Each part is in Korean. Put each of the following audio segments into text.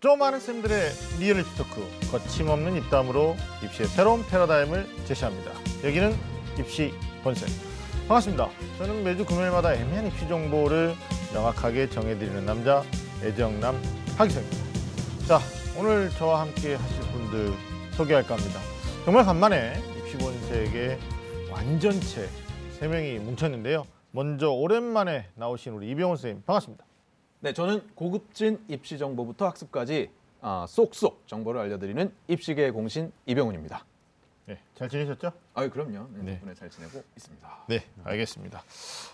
좀 아는 쌤들의 리얼리티 토크 거침없는 입담으로 입시의 새로운 패러다임을 제시합니다. 여기는 입시 본색 반갑습니다. 저는 매주 금요일마다 애매한 입시 정보를 명확하게 정해드리는 남자 애정남 하기성입니다. 자 오늘 저와 함께 하실 분들 소개할까 합니다. 정말 간만에 입시 본색의 완전체 세 명이 뭉쳤는데요. 먼저 오랜만에 나오신 우리 이병훈 선생님 반갑습니다. 네, 저는 고급진 입시 정보부터 학습까지 아, 쏙쏙 정보를 알려드리는 입시계 공신 이병훈입니다. 네, 잘 지내셨죠? 아, 그럼요. 네, 네. 덕분에 잘 지내고 있습니다. 네, 알겠습니다.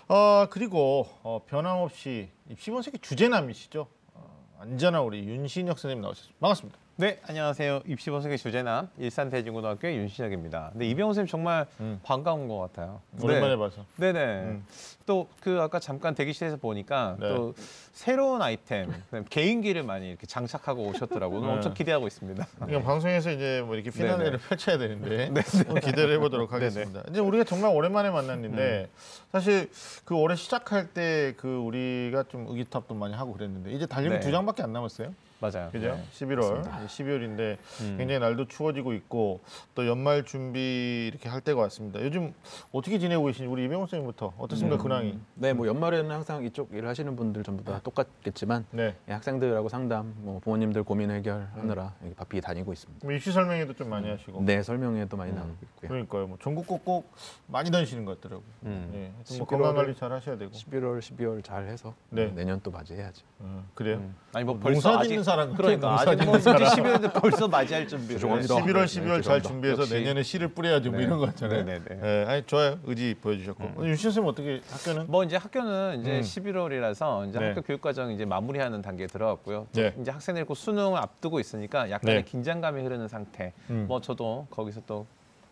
어, 그리고 어, 변함없이 입시본색의 주제남이시죠? 어, 안전한 우리 윤신혁 선생님 나오셨습니다. 반갑습니다. 네, 안녕하세요. 입시보석의 주제남 일산대진고등학교의 윤신혁입니다. 근데 이병호 선생님 정말 음. 반가운 것 같아요. 오랜만에 봐서. 네, 네. 음. 또그 아까 잠깐 대기실에서 보니까 네. 또 새로운 아이템, 개인기를 많이 이렇게 장착하고 오셨더라고요. 오늘 네. 엄청 기대하고 있습니다. 그냥 방송에서 이제 뭐 이렇게 피나레를 네네. 펼쳐야 되는데 기대를 해보도록 하겠습니다. 이제 우리가 정말 오랜만에 만났는데 사실 그 올해 시작할 때 그 우리가 좀 의기탑도 많이 하고 그랬는데 이제 달리면 네. 두 장밖에 안 남았어요. 맞아요. 그죠? 네. 11월, 12월인데 음. 굉장히 날도 추워지고 있고 또 연말 준비 이렇게 할 때가 왔습니다. 요즘 어떻게 지내고 계신지 우리 이병훈 선생님부터 어떻습니까 근황이? 네, 뭐 연말에는 항상 이쪽 일을 하시는 분들 전부 다 똑같겠지만 네. 예, 학생들하고 상담, 뭐 부모님들 고민 해결하느라 이렇게 바삐 다니고 있습니다. 그럼 입시 설명회도 좀 많이 하시고. 네, 설명회도 많이 나오고 있고요. 그러니까요. 뭐 전국 꼭꼭 많이 다니시는 것 같더라고요. 음. 예. 뭐 11월에 건강 관리 잘 하셔야 되고. 11월, 12월 잘 해서 네. 내년 또 맞이해야죠. 어, 그래요. 음. 아니 뭐 농사 벌써 아직 사람 같아, 그러니까 아직 뭐 이제 짓는 사람. 12월인데 벌써 맞이할 준비를. 죄송합니다. 11월, 네, 12월 잘 죄송합니다. 준비해서 역시. 내년에 씨를 뿌려야지 뭐 네. 이런 거 같잖아요. 네, 네, 네. 예, 아니 좋아요. 의지 보여주셨고. 어, 윤신 선생님 어떻게 학교는? 뭐 이제 학교는 이제 음. 11월이라서 이제 네. 학교 교육 과정 이제 마무리하는 단계에 들어갔고요. 네. 이제 학생들이 곧 수능을 앞두고 있으니까 약간의 네. 긴장감이 흐르는 상태. 음. 뭐 저도 거기서 또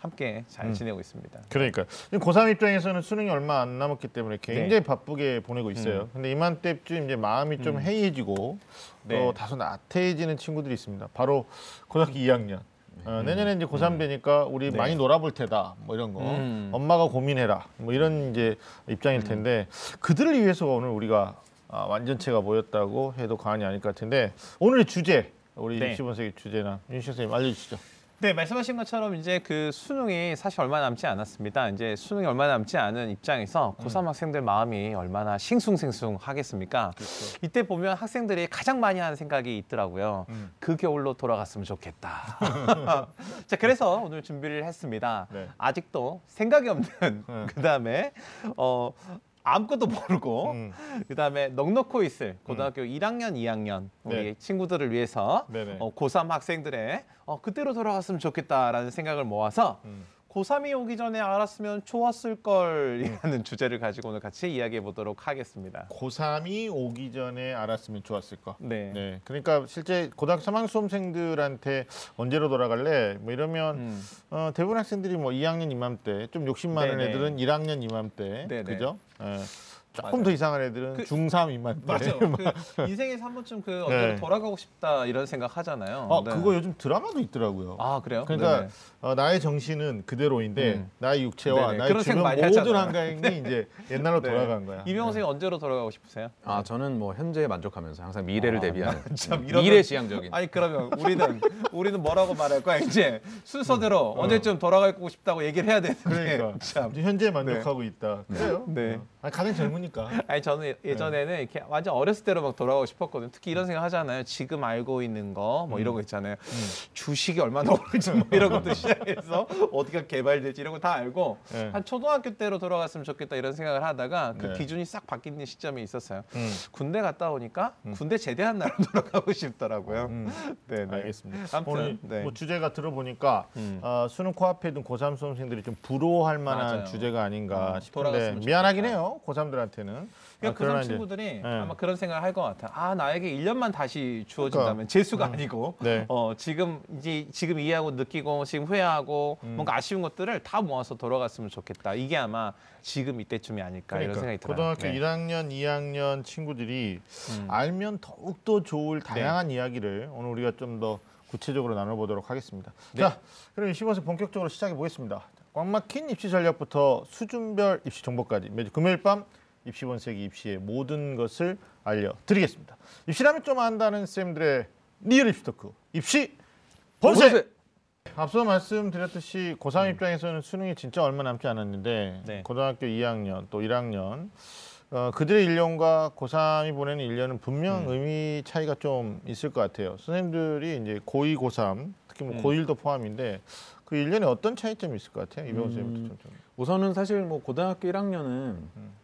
함께 잘 음. 지내고 있습니다. 그러니까 고3 입장에서는 수능이 얼마 안 남았기 때문에 굉장히 네. 바쁘게 보내고 있어요. 음. 근데 이맘때쯤 이제 마음이 좀 음. 해이해지고 네. 또 다소 나태해지는 친구들이 있습니다. 바로 고등학교 2학년. 어, 내년에 이제 고3 되니까 우리 네. 많이 놀아볼 테다 뭐 이런 거 음. 엄마가 고민해라 뭐 이런 이제 입장일 텐데 그들을 위해서 오늘 우리가 아, 완전체가 모였다고 해도 과언이 아닐 것 같은데 오늘의 주제 우리 네. 입시본색의 주제나 윤시 선생님 알려주시죠. 네, 말씀하신 것처럼 이제 그 수능이 사실 얼마 남지 않았습니다. 이제 수능이 얼마 남지 않은 입장에서 음. 고3 학생들 마음이 얼마나 싱숭생숭 하겠습니까? 그렇죠. 이때 보면 학생들이 가장 많이 하는 생각이 있더라고요. 음. 그 겨울로 돌아갔으면 좋겠다. 자, 그래서 오늘 준비를 했습니다. 네. 아직도 생각이 없는 음. 그다음에 어 아무것도 모르고 음. 그다음에 넉넉고 있을 고등학교 1학년, 2학년 우리 네. 친구들을 위해서 네네. 어, 고3 학생들의 어, 그때로 돌아갔으면 좋겠다라는 생각을 모아서 음. 고3이 오기 전에 알았으면 좋았을 걸이라는 주제를 가지고 오늘 같이 이야기해 보도록 하겠습니다. 고3이 오기 전에 알았으면 좋았을 거. 네. 네. 그러니까 실제 고등학교 3학년 수험생들한테 언제로 돌아갈래? 뭐 이러면 음. 어, 대부분 학생들이 뭐 2학년 이맘때 좀 욕심 많은 네네. 애들은 1학년 이맘때 네네. 그죠? 예. 조금 맞아요. 더 이상한 애들은 그- 중3 이맘때. 맞아요. 그 인생에서 한 번쯤 그 언제로 네. 돌아가고 싶다 이런 생각 하잖아요. 아, 네. 그거 요즘 드라마도 있더라고요. 아 그래요? 그러니까. 어, 나의 정신은 그대로인데 음. 나의 육체와 네네. 나의 주변 모든 하잖아요. 환경이 이제 옛날로 네. 돌아간 거야. 이병호 선생님 언제로 돌아가고 싶으세요? 아, 저는 뭐 현재에 만족하면서 항상 미래를 아, 대비하는 난참 음, 이러면- 미래지향적인 아니 그러면 우리는 우리는 뭐라고 말할 거야 이제 순서대로 언제쯤 돌아가고 싶다고 얘기를 해야 되는데 그러니까 참. 이제 현재 만족하고 있다. 그래요? 네. 어. 아니, 가장 젊 으니까. 아니 저는 예전에는 이렇게 완전 어렸을 때로 막 돌아가고 싶었거든요. 특히 이런 생각 하잖아요. 지금 알고 있는 거 뭐 이런 거 있잖아요. 주식이 얼마나 오를지 뭐 이런 것도 시작해서 어디가 개발될지 이런 거 다 알고 네. 한 초등학교 때로 돌아갔으면 좋겠다 이런 생각을 하다가 그 네. 기준이 싹 바뀌는 시점이 있었어요. 음. 군대 갔다 오니까 군대 제대한 날로 돌아가고 싶더라고요. 음. 네, 네. 알겠습니다. 아무튼, 오늘 네. 뭐 주제가 들어보니까 음. 어, 수능 코앞에 둔 고3 수험생들이 좀 부러워할 만한 맞아요. 주제가 아닌가 어, 싶은데 돌아갔으면 미안하긴 좋겠다. 해요. 고3들한테 는. 그러니까 그상 친구들이 아마 그런 생각을 할 것 같아. 아 나에게 1년만 다시 주어진다면 그러니까. 재수가 아니고 네. 어 지금 이제 지금 이해하고 느끼고 지금 후회하고 음. 뭔가 아쉬운 것들을 다 모아서 돌아갔으면 좋겠다. 이게 아마 지금 이때쯤이 아닐까 이런 생각이 들어요. 고등학교 네. 1학년, 2학년 친구들이 음. 알면 더욱 더 좋을 다양한 이야기를 오늘 우리가 좀 더 구체적으로 나눠보도록 하겠습니다. 네. 자, 그럼 입시 본색 본격적으로 시작해 보겠습니다. 꽉 막힌 입시 전략부터 수준별 입시 정보까지 매주 금요일 밤 입시 본색이 입시의 모든 것을 알려드리겠습니다. 입시라면 좀 안다는 쌤들의 리얼 입시 토크 입시 본색. 본색! 앞서 말씀드렸듯이 고3 입장에서는 수능이 진짜 얼마 남지 않았는데 네. 고등학교 2학년 또 1학년 어, 그들의 1년과 고3이 보내는 1년은 분명 의미 차이가 좀 있을 것 같아요. 선생님들이 이제 고2, 고3 특히 뭐 음. 고1도 포함인데 그 1년에 어떤 차이점이 있을 것 같아요? 이병호 선생님부터 좀. 좀. 우선은 사실 뭐 고등학교 1학년은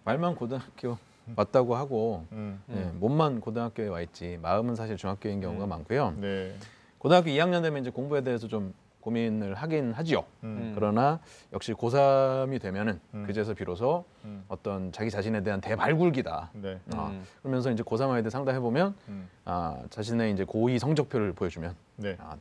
말만 고등학교 왔다고 하고 음. 예, 몸만 고등학교에 와 있지 마음은 사실 중학교인 경우가 많고요. 네. 고등학교 2학년 되면 이제 공부에 대해서 좀 고민을 하긴 하지요. 음. 그러나 역시 고3이 되면은 음. 그제서 비로소 음. 어떤 자기 자신에 대한 대발굴기다. 네. 아, 음. 그러면서 이제 고3 아이들 상담해 보면 음. 아, 자신의 이제 고2 성적표를 보여주면 네. 아,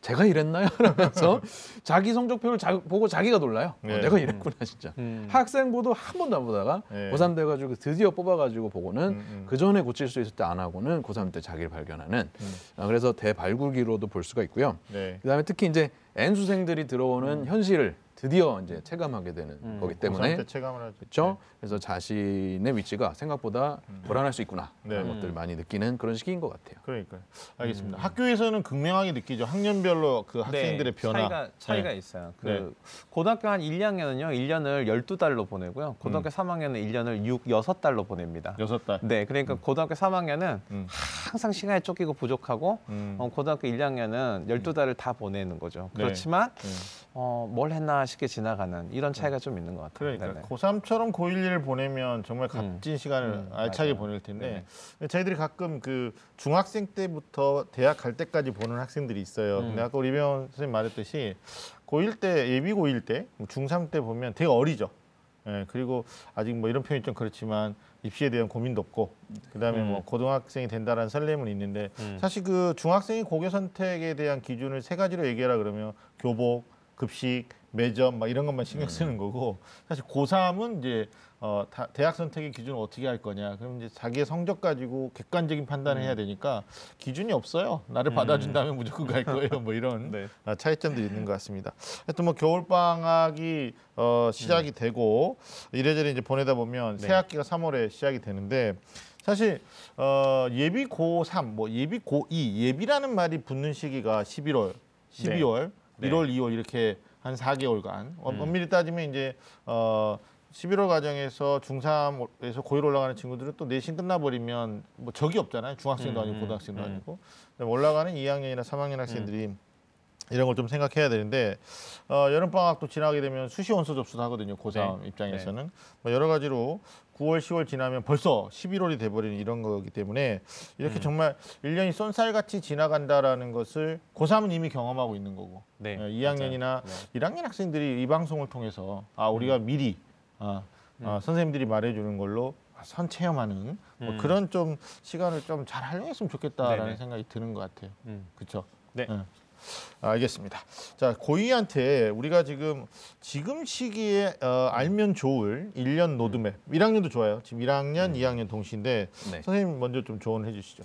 제가 이랬나요? 라면서 자기 성적표를 자, 보고 자기가 놀라요. 어, 네. 내가 이랬구나 진짜. 음. 학생부도 한 번도 안 보다가 네. 고3 돼가지고 드디어 뽑아가지고 보고는 음, 음. 그 전에 고칠 수 있을 때 안 하고는 고3 때 자기를 발견하는 음. 아, 그래서 대발굴기로도 볼 수가 있고요. 네. 그다음에 특히 이제 N수생들이 들어오는 현실을 드디어 이제 체감하게 되는 음. 거기 고3 때문에 때 체감을 하죠. 그렇죠. 그래서 자신의 위치가 생각보다 불안할 수 있구나 네. 그런 음. 것들 많이 느끼는 그런 시기인 것 같아요. 그러니까요. 알겠습니다. 학교에서는 극명하게 느끼죠. 학년별로 그 학생들의 네, 변화. 차이가 차이가 네. 있어요. 그 네. 고등학교 한 1, 2학년은요. 1년을 12달로 보내고요. 고등학교 3학년은 1년을 6, 6달로 보냅니다. 여섯 달. 네, 그러니까 고등학교 3학년은 음. 항상 시간이 쫓기고 부족하고 음. 어, 고등학교 1, 2학년은 12달을 다 보내는 거죠. 네. 그렇지만 네. 어, 뭘 했나 싶게 지나가는 이런 차이가 좀 있는 것 같아요. 그러니까 네네. 고3처럼 고1을 보내면 정말 음. 값진 시간을 음, 알차게 맞아요. 보낼 텐데 저희들이 가끔 그 중학생 때부터 대학 갈 때까지 보는 학생들이 있어요. 음. 근데 아까 우리 배원 선생님 말했듯이 고1 때 예비 고1 때 중3 때 보면 되게 어리죠. 예, 그리고 아직 뭐 이런 표현이 좀 그렇지만 입시에 대한 고민도 없고 그다음에 음. 뭐 고등학생이 된다라는 설렘은 있는데 음. 사실 그 중학생이 고교 선택에 대한 기준을 세 가지로 얘기하라 그러면 교복, 급식, 매점 막 이런 것만 신경 쓰는 거고 사실 고3은 이제 어, 다, 대학 선택의 기준을 어떻게 할 거냐. 그럼 이제 자기의 성적 가지고 객관적인 판단을 해야 되니까 기준이 없어요. 나를 받아준다면 무조건 갈 거예요. 뭐 이런 네. 아, 차이점들이 있는 것 같습니다. 하여튼 뭐 겨울 방학이 어, 시작이 되고 이래저래 이제 보내다 보면 네. 새 학기가 3월에 시작이 되는데 사실 어, 예비 고3 뭐 예비 고2 예비라는 말이 붙는 시기가 11월, 12월, 네. 1월, 2월 이렇게 한 4개월간 어, 음. 엄밀히 따지면 이제 어 11월 과정에서 중3에서 고1 올라가는 친구들은 또 내신 끝나버리면 뭐 적이 없잖아요. 중학생도 음, 아니고 음, 고등학생도 음. 아니고 올라가는 2학년이나 3학년 학생들이 이런 걸 좀 생각해야 되는데 어, 여름 방학도 지나게 되면 수시 원서 접수도 하거든요. 고3 네. 입장에서는 뭐 여러 가지로 9월, 10월 지나면 벌써 11월이 돼버리는 이런 거기 때문에 이렇게 음. 정말 1년이 쏜살같이 지나간다라는 것을 고3은 이미 경험하고 있는 거고 네. 어, 2학년이나 맞아요. 네. 1학년 학생들이 이 방송을 통해서 아 우리가 미리 아, 아, 선생님들이 말해주는 걸로 선 체험하는 뭐 음. 그런 좀 시간을 좀 잘 활용했으면 좋겠다라는 네네. 생각이 드는 것 같아요. 음. 그렇죠? 네. 알겠습니다. 자, 고이한테 우리가 지금 지금 시기에 어, 알면 좋을 1년 로드맵. 1학년도 좋아요. 지금 1학년, 2학년 동시인데 네. 선생님 먼저 좀 조언해 주시죠.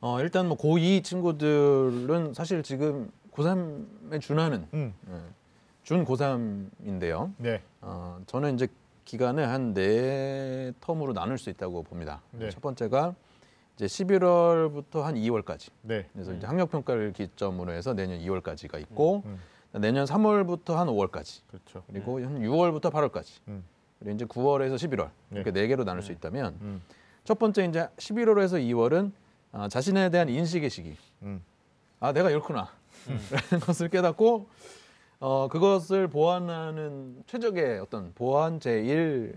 어, 일단 뭐 고2 친구들은 사실 지금 고3에 준하는 음. 예, 준 고3인데요. 네. 어, 저는 이제 기간을 한 네 텀으로 나눌 수 있다고 봅니다. 네. 첫 번째가 이제 11월부터 한 2월까지. 네. 그래서 이제 학력 평가를 기점으로 해서 내년 2월까지가 있고 음. 내년 3월부터 한 5월까지. 그렇죠. 그리고 한 6월부터 8월까지. 음. 그리고 이제 9월에서 11월 네. 이렇게 네 개로 나눌 수 있다면 음. 첫 번째 이제 11월에서 2월은 아, 자신에 대한 인식의 시기. 음. 아 내가 이렇구나 라는 것을 깨닫고 어, 그것을 보완하는 최적의 어떤 보완 제1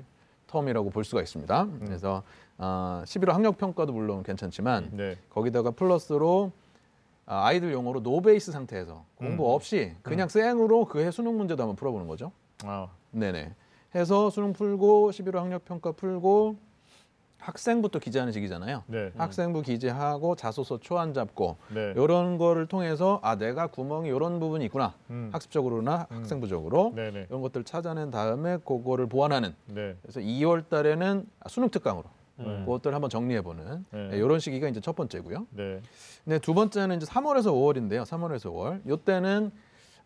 텀이라고 볼 수가 있습니다. 그래서 어, 11월 학력 평가도 물론 괜찮지만 네. 거기다가 플러스로 아, 아이들 용어로 노베이스 상태에서 공부 없이 그냥 생으로 그해 수능 문제도 한번 풀어보는 거죠. 아, 네네. 해서 수능 풀고 11월 학력 평가 풀고 학생부터 기재하는 시기잖아요. 네. 학생부 기재하고 자소서 초안 잡고 네. 이런 거를 통해서 아 내가 구멍이 이런 부분이 있구나 음. 학습적으로나 학생부적으로 네, 네. 이런 것들 찾아낸 다음에 그거를 보완하는 네. 그래서 2월 달에는 아, 수능 특강으로 음. 그것들 한번 정리해보는 네. 네, 이런 시기가 이제 첫 번째고요. 네. 근데 두 번째는 이제 3월에서 5월인데요. 3월에서 5월. 요때는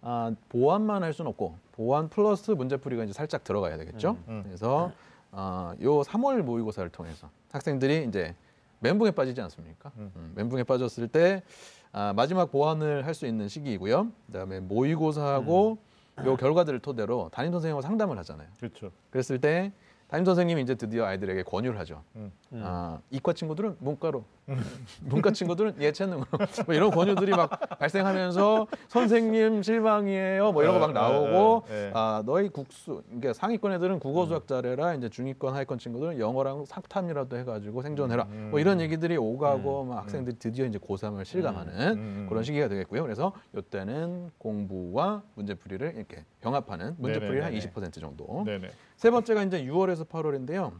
아, 보완만 할 수는 없고 보완 플러스 문제풀이가 이제 살짝 들어가야 되겠죠. 음. 그래서 아, 요 3월 모의고사를 통해서 학생들이 이제 멘붕에 빠지지 않습니까? 음. 음, 멘붕에 빠졌을 때 아, 마지막 보완을 할 수 있는 시기이고요. 그다음에 모의고사하고 요 결과들을 토대로 담임 선생님과 상담을 하잖아요. 그렇죠. 그랬을 때 담임 선생님이 이제 드디어 아이들에게 권유를 하죠. 음. 아, 이과 친구들은 문과로, 문과 친구들은 예체능으로 뭐 이런 권유들이 막 발생하면서 선생님 실망이에요. 뭐 이런 거 막 나오고 네, 네, 네. 아 너희 국수 그러니까 상위권 애들은 국어 수학 잘해라 이제 중위권 하위권 친구들은 영어랑 삭탐이라도 해가지고 생존해라 음. 뭐 이런 얘기들이 오가고 막 학생들이 드디어 이제 고3을 실감하는 음. 그런 시기가 되겠고요. 그래서 이때는 공부와 문제풀이를 이렇게 병합하는 문제풀이 한 네네네네. 20% 정도. 네네. 세 번째가 이제 6월에서 8월인데요.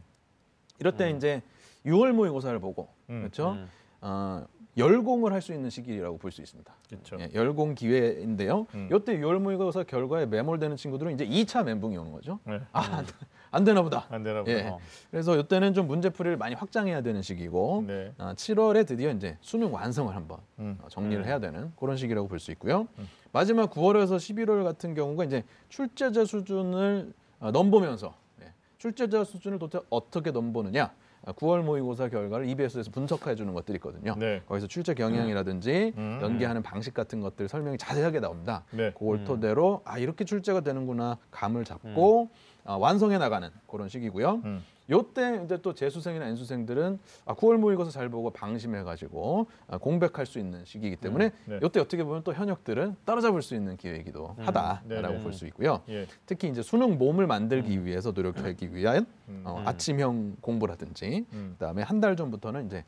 이럴 때 이제 6월 모의고사를 보고 음. 그렇죠. 음. 어, 열공을 할 수 있는 시기라고 볼 수 있습니다. 그렇죠. 예, 열공 기회인데요. 음. 이때 6월 모의고사 결과에 매몰되는 친구들은 이제 2차 멘붕이 오는 거죠. 네. 아, 안, 안 되나 보다. 안 되나 예. 보다. 어. 그래서 이때는 좀 문제풀이를 많이 확장해야 되는 시기고 네. 아, 7월에 드디어 이제 수능 완성을 한번 음. 어, 정리를 음. 해야 되는 그런 시기라고 볼 수 있고요. 음. 마지막 9월에서 11월 같은 경우가 이제 출제자 수준을 어, 넘보면서 예, 출제자 수준을 도대체 어떻게 넘보느냐. 아, 9월 모의고사 결과를 EBS에서 분석해 주는 것들이 있거든요. 네. 거기서 출제 경향이라든지 음. 연계하는 방식 같은 것들 설명이 자세하게 나옵니다. 네. 그걸 음. 토대로 아 이렇게 출제가 되는구나 감을 잡고 아, 완성해 나가는 그런 시기고요. 음. 요때 이제 또 재수생이나 N수생들은 아, 9월 모의고사 잘 보고 방심해가지고 아, 공백할 수 있는 시기이기 때문에 네. 요때 어떻게 보면 또 현역들은 따라잡을 수 있는 기회이기도 음. 하다라고. 볼 수 있고요. 예. 특히 이제 수능 몸을 만들기 위해서 노력하기 위한 음. 어, 음. 아침형 공부라든지 음. 그다음에 한 달 전부터는 이제 아,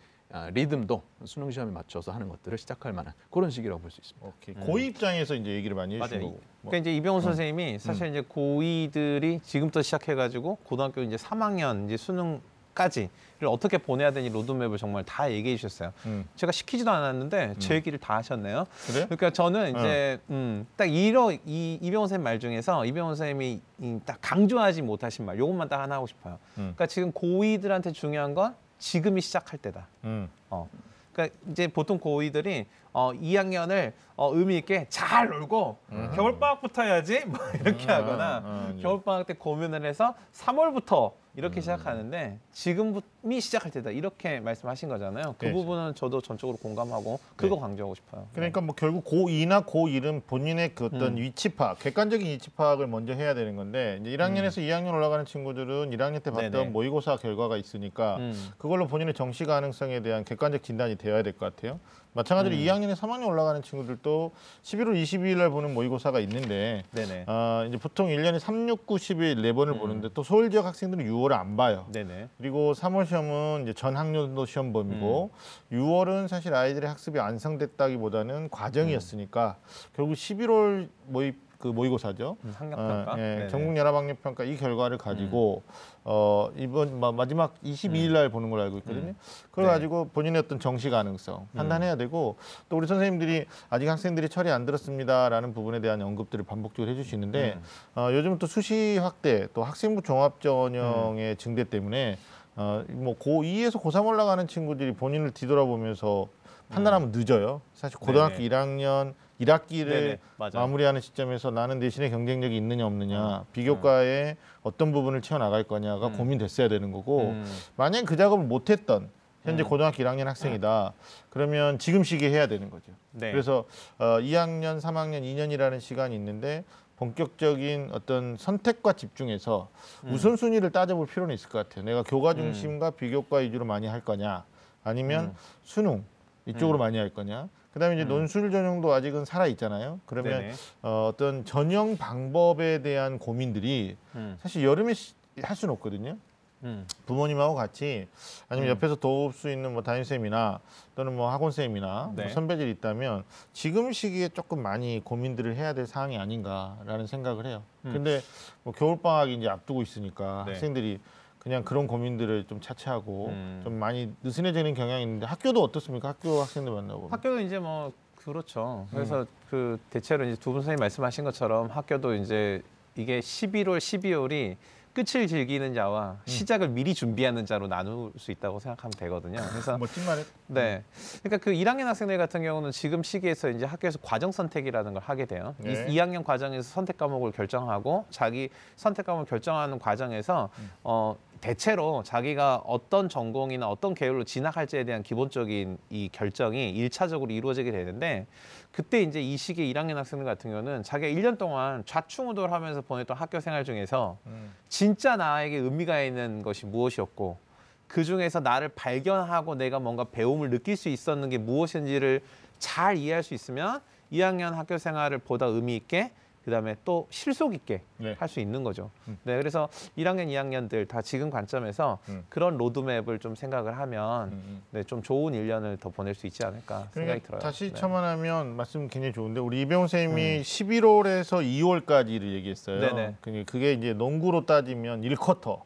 리듬도 수능 시험에 맞춰서 하는 것들을 시작할 만한 그런 시기라고 볼 수 있습니다. 오케이. 음. 고 입장에서 이제 얘기를 많이 해주신 맞아요. 거고. 뭐. 그러니까 이제 이병훈 선생님이 사실 이제 고2들이 지금부터 시작해가지고 고등학교 이제 3학년 이제 수능 까지를 어떻게 보내야 되는지 로드맵을 정말 다 얘기해 주셨어요. 음. 제가 시키지도 않았는데 제 얘기를 다 하셨네요. 그래? 그러니까 저는 이제 음, 딱 이러 이 이병훈 선생님 말 중에서 이병훈 선생님이 이, 딱 강조하지 못하신 말, 요것만 딱 하나 하고 싶어요. 음. 그러니까 지금 고2들한테 중요한 건 지금이 시작할 때다. 음. 어. 그러니까 이제 보통 고2들이 어, 2학년을 어, 의미 있게 잘 놀고 겨울 방학부터 해야지 뭐 이렇게 음, 하거나 음, 음, 겨울 방학 때 고민을 해서 3월부터 음. 이렇게 시작하는데 지금이 시작할 때다 이렇게 말씀하신 거잖아요. 그 네. 부분은 저도 전적으로 공감하고 그거 네. 강조하고 싶어요. 그러니까 뭐 결국 고2나 고1은 본인의 그 어떤 음. 위치 파악, 객관적인 위치 파악을 먼저 해야 되는 건데 이제 1학년에서 2학년 올라가는 친구들은 1학년 때 봤던 음. 네네. 모의고사 결과가 있으니까 음. 그걸로 본인의 정시 가능성에 대한 객관적 진단이 되어야 될 것 같아요. 마찬가지로 음. 2학년에 3학년 올라가는 친구들도 11월 22일 날 보는 모의고사가 있는데 네네. 아, 이제 보통 1년에 3, 6, 9, 10일 네 번을 음. 보는데 또 서울 지역 학생들은 6월을 안 봐요. 네네. 그리고 3월 시험은 이제 전 학년도 시험 범위고 6월은 사실 아이들의 학습이 완성됐다기보다는 과정이었으니까 결국 11월 모의 그 모의고사죠. 음, 어, 학력평가. 예, 네네. 음. 전국 연합학력평가 이 결과를 가지고 어, 이번 마, 마지막 22일 날 보는 걸로 알고 있거든요. 음. 그걸 네. 가지고 본인의 어떤 정시 가능성 판단해야 되고 또 우리 선생님들이 아직 학생들이 철이 안 들었습니다라는 부분에 대한 언급들을 반복적으로 해주시는데 음. 어, 요즘 또 수시 확대 또 학생부 종합 전형의 음. 증대 때문에 어, 뭐 고2에서 고3 올라가는 친구들이 본인을 뒤돌아보면서 판단하면 늦어요. 사실 고등학교 음. 네네. 1학년 1학기를 네네. 마무리하는 시점에서 나는 대신에 경쟁력이 있느냐 없느냐 음. 비교과에 어떤 부분을 채워나갈 거냐가 음. 고민됐어야 되는 거고 음. 만약 그 작업을 못했던 현재 음. 고등학교 1학년 학생이다 그러면 지금 시기에 해야 되는 거죠. 네. 그래서 어, 2학년, 3학년, 2년이라는 시간이 있는데 본격적인 어떤 선택과 집중해서 음. 우선순위를 따져볼 필요는 있을 것 같아요. 내가 교과 중심과 비교과 위주로 많이 할 거냐 아니면 음. 수능 이쪽으로 음. 많이 할 거냐 그다음에 이제 음. 논술 전형도 아직은 살아 있잖아요. 그러면 네네. 어, 어떤 전형 방법에 대한 고민들이 음. 사실 여름에 시- 할 수는 없거든요. 음. 부모님하고 같이 아니면 음. 옆에서 도울 수 있는 뭐 담임 쌤이나 또는 뭐 학원 쌤이나 네. 뭐 선배들이 있다면 지금 시기에 조금 많이 고민들을 해야 될 사항이 아닌가라는 생각을 해요. 음. 근데 뭐 겨울 방학이 이제 앞두고 있으니까 네. 학생들이 그냥 그런 고민들을 좀 차치하고 음. 좀 많이 느슨해지는 경향이 있는데 학교도 어떻습니까? 학교 학생들 만나고. 학교도 이제 뭐 그렇죠. 음. 그래서 그 대체로 이제 두 분 선생님 말씀하신 것처럼 학교도 이제 이게 11월, 12월이 끝을 즐기는 자와 음. 시작을 미리 준비하는 자로 나눌 수 있다고 생각하면 되거든요. 그래서 멋진 말에 네. 그러니까 그 1학년 학생들 같은 경우는 지금 시기에서 이제 학교에서 과정 선택이라는 걸 하게 돼요. 네. 이 2학년 과정에서 선택 과목을 결정하고 자기 선택 과목을 결정하는 과정에서 음. 어 대체로 자기가 어떤 전공이나 어떤 계열로 진학할지에 대한 기본적인 이 결정이 일차적으로 이루어지게 되는데 그때 이제 이 시기에 1학년 학생들 같은 경우는 자기가 1년 동안 좌충우돌 하면서 보냈던 학교 생활 중에서 음. 진짜 나에게 의미가 있는 것이 무엇이었고 그 중에서 나를 발견하고 내가 뭔가 배움을 느낄 수 있었는 게 무엇인지를 잘 이해할 수 있으면 2학년 학교 생활을 보다 의미 있게 그다음에 또 실속 있게 네. 할수 있는 거죠. 음. 네, 그래서 1학년, 2학년들 다 지금 관점에서 음. 그런 로드맵을 좀 생각을 하면 음. 네, 좀 좋은 1년을 더 보낼 수 있지 않을까 생각이 들어요. 다시 네. 첨언하면 말씀 굉장히 좋은데 우리 이병호 선생님이 11월에서 2월까지를 얘기했어요. 네네. 그게- 그게 이제 농구로 따지면 1쿼터.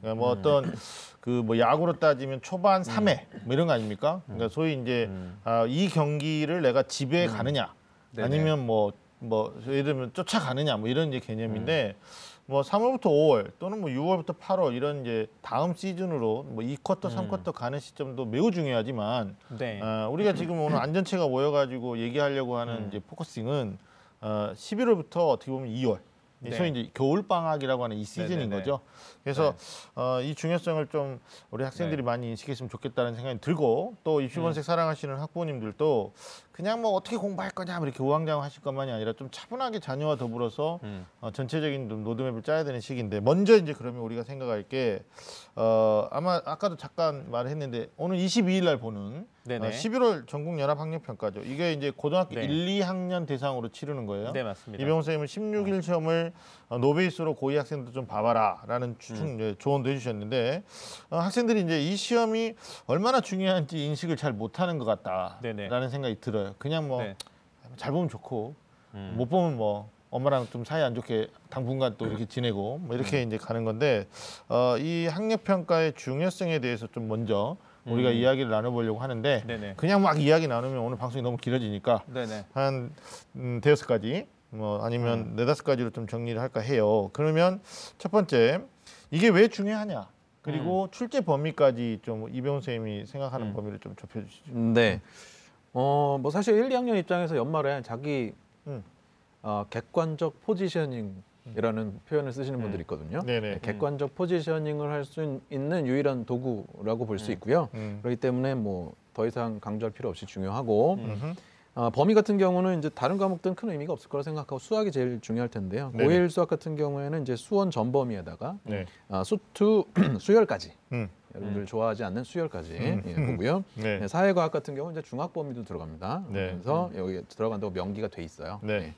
그러니까 뭐 어떤 그뭐 야구로 따지면 초반 3회 뭐 이런 거 아닙니까? 그러니까 소위 이제 음. 아, 이 경기를 내가 집에 가느냐 네네. 아니면 뭐 뭐 예를 들면 쫓아가느냐 뭐 이런 이제 개념인데 뭐 3월부터 5월 또는 뭐 6월부터 8월 이런 이제 다음 시즌으로 뭐 2쿼터, 3쿼터 가는 시점도 매우 중요하지만 네. 어, 우리가 지금 오늘 안전체가 모여가지고 얘기하려고 하는 음. 이제 포커싱은 어, 11월부터 어떻게 보면 2월. 이 네. 소위 이제 겨울 방학이라고 하는 이 시즌인 네네네. 거죠. 그래서 어, 이 중요성을 좀 우리 학생들이 네. 많이 인식했으면 좋겠다는 생각이 들고 또 입시본색 음. 사랑하시는 학부모님들도 그냥 뭐 어떻게 공부할 거냐 뭐 이렇게 우왕좌왕 하실 것만이 아니라 좀 차분하게 자녀와 더불어서 음. 어, 전체적인 좀 로드맵을 짜야 되는 시기인데 먼저 이제 그러면 우리가 생각할 게 어, 아마 아까도 잠깐 말했는데 오늘 22일 날 보는 네네. 어, 11월 전국 연합 학력 평가죠. 이게 이제 고등학교 네. 1, 2학년 대상으로 치르는 거예요. 네, 맞습니다. 이병호 선생님은 16일 시험을 어, 노베이스로 고위 학생들 좀 봐봐라라는 추천 음. 이제 조언도 해주셨는데 어, 학생들이 이제 이 시험이 얼마나 중요한지 인식을 잘 못하는 것 같다라는 네네. 생각이 들어요. 그냥 뭐잘 네. 보면 좋고 음. 못 보면 뭐 엄마랑 좀 사이 안 좋게 당분간 또 이렇게 지내고 뭐 이렇게 음. 이제 가는 건데 어, 이 학력 평가의 중요성에 대해서 좀 먼저 우리가 음. 이야기를 나눠보려고 하는데 네네. 그냥 막 이야기 나누면 오늘 방송이 너무 길어지니까 네네. 한 음, 대여섯 가지 뭐 아니면 네다섯 가지로 좀 정리를 할까 해요. 그러면 첫 번째 이게 왜 중요하냐 그리고 출제 범위까지 좀 이병훈 선생님이 생각하는 음. 범위를 좀 좁혀주시죠. 네. 어, 뭐 사실 1, 2학년 입장에서 연말에 자기 음. 어, 객관적 포지셔닝이라는 표현을 쓰시는 분들이 있거든요. 네네. 네, 객관적 포지셔닝을 할 수 있는 유일한 도구라고 볼 수 있고요. 음. 그렇기 때문에 뭐 더 이상 강조할 필요 없이 중요하고 음. 어, 범위 같은 경우는 이제 다른 과목들은 큰 의미가 없을 거라 생각하고 수학이 제일 중요할 텐데요. 네네. 고일 수학 같은 경우에는 이제 수원 전범위에다가 네. 어, 수투 수열까지 음. 여러분들 음. 좋아하지 않는 수열까지 음. 예, 보고요. 네. 네, 사회과학 같은 경우는 이제 중학 범위도 들어갑니다. 네. 그래서 여기 들어간다고 명기가 돼 있어요. 네.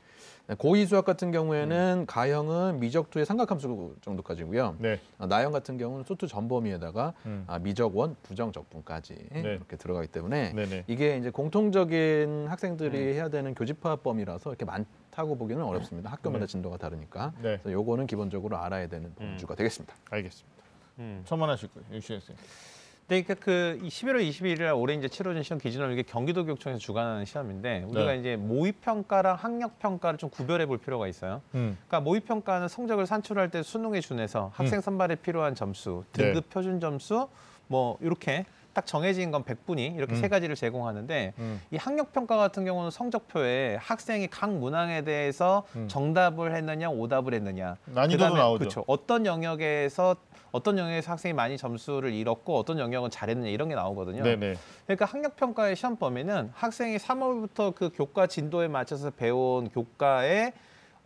네, 고위 수학 같은 경우에는 가형은 미적투의 삼각함수 정도까지고요. 네. 어, 나형 같은 경우는 수투 전범위에다가 음. 아, 미적원, 부정적분까지 네. 이렇게 들어가기 때문에. 이게 이제 공통적인 학생들이 음. 해야 되는 교집합 범위라서 이렇게 많다고 보기는 어렵습니다. 학교마다 네. 진도가 다르니까. 네. 그래서 요거는 기본적으로 알아야 되는 음. 범주가 되겠습니다. 알겠습니다. 음. 첨언하실 거예요. 네, 그러니까 그 11월 22일 날 올해 이제 치러진 시험 기준으로 이게 경기도 교육청에서 주관하는 시험인데 우리가 네. 이제 모의 평가랑 학력 평가를 좀 구별해 볼 필요가 있어요. 음. 그러니까 모의 평가는 성적을 산출할 때 수능에 준해서 학생 선발에 필요한 점수, 네. 등급 표준 점수 뭐 이렇게 딱 정해진 건 100분위 이렇게 음. 세 가지를 제공하는데 음. 이 학력 평가 같은 경우는 성적표에 학생이 각 문항에 대해서 음. 정답을 했느냐 오답을 했느냐 난이도도 나오죠. 그렇죠. 어떤 영역에서 어떤 영역에서 학생이 많이 점수를 잃었고 어떤 영역은 잘했느냐 이런 게 나오거든요. 네네. 그러니까 학력 평가의 시험 범위는 학생이 3월부터 그 교과 진도에 맞춰서 배운 교과의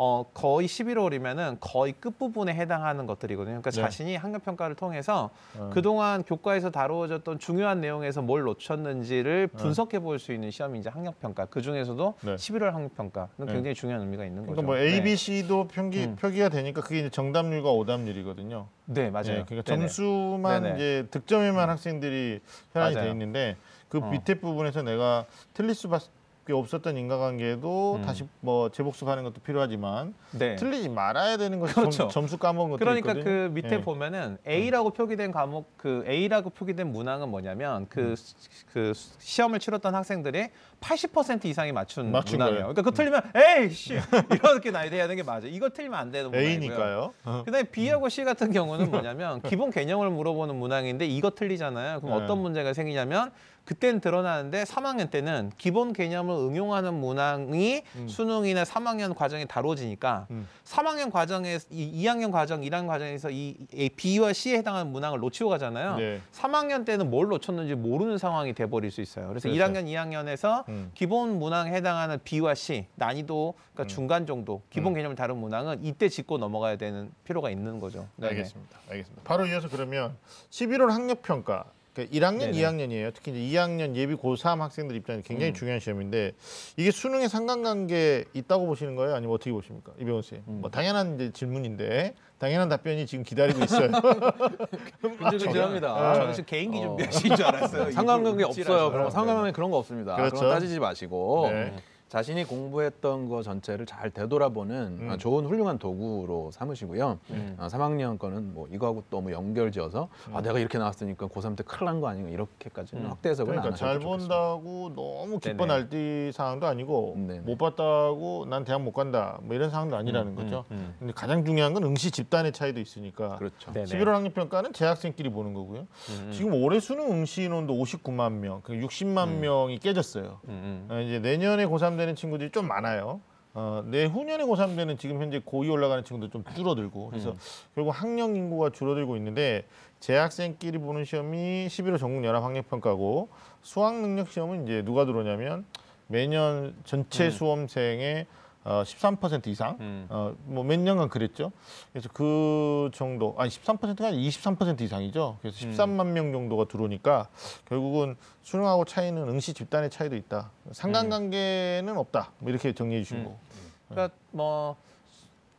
어, 거의 11월이면은 거의 끝부분에 해당하는 것들이거든요. 그러니까 네. 자신이 학력 평가를 통해서 어. 그동안 교과에서 다루어졌던 중요한 내용에서 뭘 놓쳤는지를 어. 분석해 볼 수 있는 시험이 이제 학력 평가. 그 중에서도 네. 11월 학력 평가는 네. 굉장히 중요한 의미가 있는 그러니까 거죠. 뭐 A, B, C도 편기 음. 표기가 되니까 그게 이제 정답률과 오답률이거든요. 네, 네 맞아요. 네, 그러니까. 점수만 네네. 이제 득점에만 학생들이 현황이 맞아요. 돼 있는데 그 어. 밑에 부분에서 내가 틀릴 수밖에 없었던 인과관계도 음. 다시 뭐 재복습하는 것도 필요하지만 네. 틀리지 말아야 되는 것이 그렇죠. 점, 점수 까먹은 것도 그러니까 있거든요. 그 밑에 예. 보면은 A라고 표기된 과목 그 A라고 표기된 문항은 뭐냐면 음. 그, 그 시험을 치렀던 학생들이 80% 이상이 맞춘, 맞춘 문항이에요. 거예요. 음. 그러니까 그거 틀리면 에이 씨 이렇게 나야 되는 게 맞아요. 이거 틀리면 안 되는 문항이고요. A니까요. 어. 그다음에 B하고 C 같은 경우는 뭐냐면 기본 개념을 물어보는 문항인데 이거 틀리잖아요. 그럼 네. 어떤 문제가 생기냐면 그때는 드러나는데 3학년 때는 기본 개념을 응용하는 문항이 수능이나 3학년 과정에 다뤄지니까 음. 3학년 과정에 이 2학년 과정, 1학년 과정에서 이이 B와 C에 해당하는 문항을 놓치고 가잖아요. 네. 3학년 때는 뭘 놓쳤는지 모르는 상황이 돼 버릴 수 있어요. 그래서 그렇죠. 1학년, 2학년에서 음. 기본 문항에 해당하는 B와 C 난이도 그러니까 중간 정도 기본 음. 개념을 다룬 문항은 이때 짚고 넘어가야 되는 필요가 있는 거죠. 네네. 알겠습니다. 알겠습니다. 바로 이어서 그러면 11월 학력 평가. 그러니까 1학년, 네네. 2학년이에요. 특히 이제 2학년 예비 고3 학생들 입장에 굉장히 음. 중요한 시험인데 이게 수능에 상관관계 있다고 보시는 거예요? 아니면 어떻게 보십니까? 이병헌 씨. 음. 뭐 당연한 이제 질문인데 당연한 답변이 지금 기다리고 있어요. 근질근질합니다. 아, 저는 지금 개인기 어. 준비하신 줄 알았어요. 상관관계 없어요. 그런 상관관계 그런 거 없습니다. 그렇죠. 그런 거 따지지 마시고 네. 자신이 공부했던 거 전체를 잘 되돌아보는 음. 어, 좋은 훌륭한 도구로 삼으시고요. 음. 어, 3학년 거는 뭐 이거하고 너무 연결지어서 음. 아 내가 이렇게 나왔으니까 고3 때 큰일 난 거 아닌가 이렇게까지는 음. 확대 해석은 그러니까 안잘 하셔도 좋겠습니다. 본다고 너무 기뻐. 날뛰 상황도 아니고 네네. 못 봤다고 난 대학 못 간다 뭐 이런 상황도 아니라는 거죠. 음. 근데 가장 중요한 건 응시 집단의 차이도 있으니까 그렇죠. 네네. 11월 학력 평가는 재학생끼리 보는 거고요. 음. 지금 올해 수능 응시 인원도 59만 명, 그 60만 음. 명이 깨졌어요. 음. 어, 이제 내년에 고3 되는 친구들이 좀 많아요. 어, 내후년에 고3 되는 지금 현재 고2 올라가는 친구들 좀 줄어들고 그래서 음. 결국 학령 인구가 줄어들고 있는데 재학생끼리 보는 시험이 11월 전국 연합 학력 평가고 수학 능력 시험은 이제 누가 들어오냐면 매년 전체 음. 수험생의 어, 13% 이상 음. 어, 뭐 몇 년간 그랬죠. 그래서 그 정도, 아니 13%가 아니라 23% 이상이죠. 그래서 음. 13만 명 정도가 들어오니까 결국은 수능하고 차이는 응시 집단의 차이도 있다. 상관관계는 없다. 뭐 이렇게 정리해 주신 음. 거. 그러니까 뭐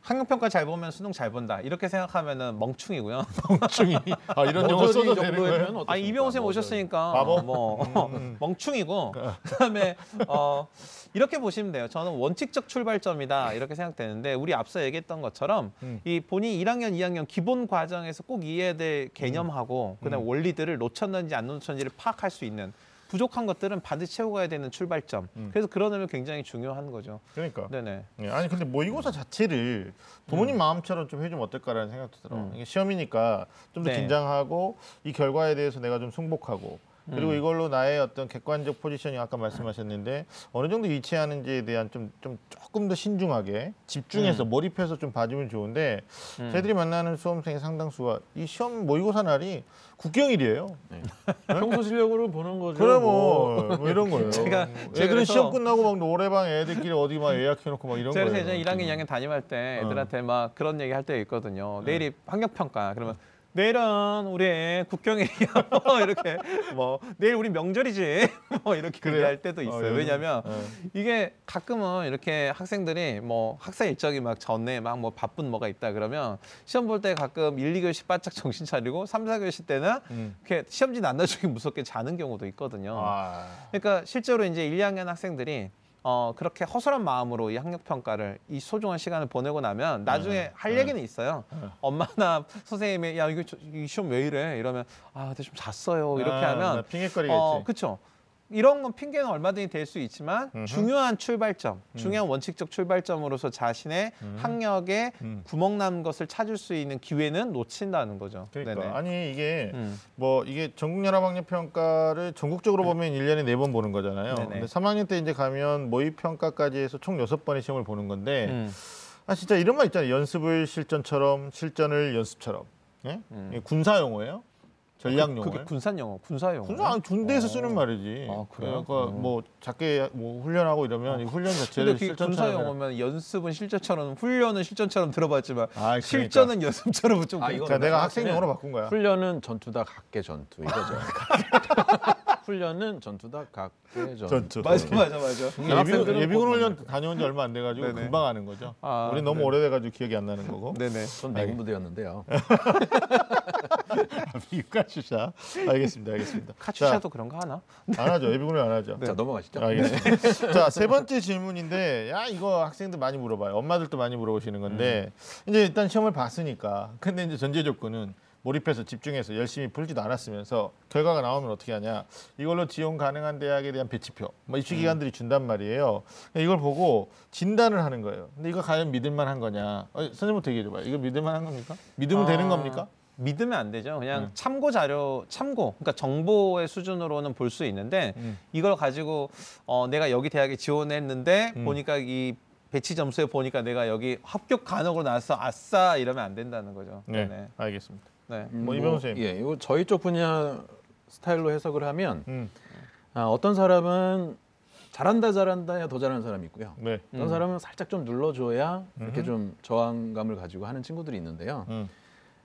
학력 평가 잘 보면 수능 잘 본다 이렇게 생각하면은 멍충이고요. 멍충이. 아 이런 머저리 써도 되는 정도의 거예요? 아 이병호 쌤 머저리. 오셨으니까 바보? 뭐 음. 멍충이고 그다음에 어 이렇게 보시면 돼요. 저는 원칙적 출발점이다 이렇게 생각되는데 우리 앞서 얘기했던 것처럼 음. 이 본인 1학년, 2학년 기본 과정에서 꼭 이해해야 될 개념하고 그다음 음. 원리들을 놓쳤는지 안 놓쳤는지를 파악할 수 있는 부족한 것들은 반드시 채우고 가야 되는 출발점. 음. 그래서 그런 의미 굉장히 중요한 거죠. 그러니까. 네네. 예, 아니 근데 모의고사 자체를 부모님 마음처럼 좀 해주면 어떨까라는 생각도 들어. 음. 이게 시험이니까 좀더 네. 긴장하고 이 결과에 대해서 내가 좀 승복하고 그리고 음. 이걸로 나의 어떤 객관적 포지션이 아까 말씀하셨는데 어느 정도 위치하는지에 대한 좀, 좀 조금 더 신중하게 집중해서 몰입해서 좀 봐주면 좋은데 음. 저희들이 만나는 수험생의 상당수가 이 시험 모의고사 날이 국경일이에요. 평소 실력으로 보는 거죠. 그래 뭐, 뭐 이런 거예요. 제가- 뭐 제가 애들은 그래서- 시험 끝나고 막 노래방 애들끼리 어디 막 예약해놓고 막 이런 제가 거예요. 그래서 예전에 1학년, 2학년 담임할 때 어. 애들한테 막 그런 얘기 할 때가 있거든요. 네. 내일이 학력평가. 그러면 내일은 우리 애 국경일이야. 뭐 이렇게 뭐 내일 우리 명절이지. 뭐 이렇게 그래요? 얘기할 때도 어, 있어요. 요즘- 왜냐하면 어. 이게 가끔은 이렇게 학생들이 뭐 학사 일정이 막 전에 막 뭐 바쁜 뭐가 있다 그러면 시험 볼 때 가끔 1, 2교시 바짝 정신 차리고 3, 4교시 때는 음. 이렇게 시험지 안 나중에 무섭게 자는 경우도 있거든요. 아. 그러니까 실제로 이제 1, 2학년 학생들이 어 그렇게 허술한 마음으로 이 학력 평가를 이 소중한 시간을 보내고 나면 나중에 네. 할 네. 얘기는 있어요. 네. 엄마나 선생님이 야 이거 저- 이 시험 왜 이래? 이러면 아, 근데 좀 잤어요. 이렇게 아, 하면 나 핑계거리겠지. 어, 그렇죠. 이런 건 핑계는 얼마든지 될 수 있지만 음흠. 중요한 출발점, 중요한 원칙적 출발점으로서 자신의 음. 학력에 음. 구멍 난 것을 찾을 수 있는 기회는 놓친다는 거죠. 그러니까 네네. 아니 이게 음. 뭐 이게 전국연합학력 평가를 전국적으로 보면 일년에 네 번 보는 거잖아요. 네네. 근데 3학년 때 이제 가면 모의 평가까지 해서 총 여섯 번의 시험을 보는 건데 음. 아 진짜 이런 말 있잖아요. 연습을 실전처럼, 실전을 연습처럼. 예? 음. 군사 용어예요. 전략 용어. 그게 군산 영어, 군사 영어. 군사 군대에서 어. 쓰는 말이지. 아, 그래요? 그러니까 음. 뭐 작게 뭐 훈련하고 이러면 이 훈련 근데 자체를 그 군사 실전처럼. 영어면 연습은 실전처럼 훈련은 실전처럼 들어봤지만 아, 그러니까. 실전은 연습처럼 좀 아, 이거 그러니까 내가 학생 용어로 바꾼 거야. 훈련은 전투다 각계 전투 이거죠. 훈련은 전투다 각계 전투. 전투. 맞아 맞아 맞아. 예비군, 학생들은 예비군 꼭 훈련 다녀온 지 얼마 안 돼가지고 네네. 금방 아는 거죠. 아, 우리 너무 네. 오래돼가지고 기억이 안 나는 거고. 네네. 전 내군 부대였는데요. 이카추샤. 알겠습니다, 알겠습니다. 카츄샤도 그런 거 하나? 자, 안 하죠. 예비군을 안 하죠. 자 넘어가시죠. 알겠습니다. 자, 세 번째 질문인데, 야, 이거 학생들 많이 물어봐요. 엄마들도 많이 물어보시는 건데, 이제 일단 시험을 봤으니까. 근데 이제 전제 조건은 몰입해서 집중해서 열심히 풀지도 않았으면서 결과가 나오면 어떻게 하냐. 이걸로 지원 가능한 대학에 대한 배치표, 뭐 입시 기관들이 준단 말이에요. 이걸 보고 진단을 하는 거예요. 근데 이거 과연 믿을만 한 거냐. 어, 선생님부터 얘기해 줘봐요. 이거 믿을만 한 겁니까? 믿으면 아. 되는 겁니까? 믿으면 안 되죠. 그냥 음. 참고 자료, 참고, 그러니까 정보의 수준으로는 볼 수 있는데 음. 이걸 가지고 어, 내가 여기 대학에 지원했는데 음. 보니까 이 배치 점수에 보니까 내가 여기 합격 간혹으로 나왔어, 아싸 이러면 안 된다는 거죠. 네, 네, 알겠습니다. 네. 뭐 이병헌 선생님. 예, 이거 저희 쪽 분야 스타일로 해석을 하면 음, 아, 어떤 사람은 잘한다 잘한다야 더 잘하는 사람이 있고요. 네. 어떤 음. 사람은 살짝 좀 눌러줘야 이렇게 음흠. 좀 저항감을 가지고 하는 친구들이 있는데요. 음,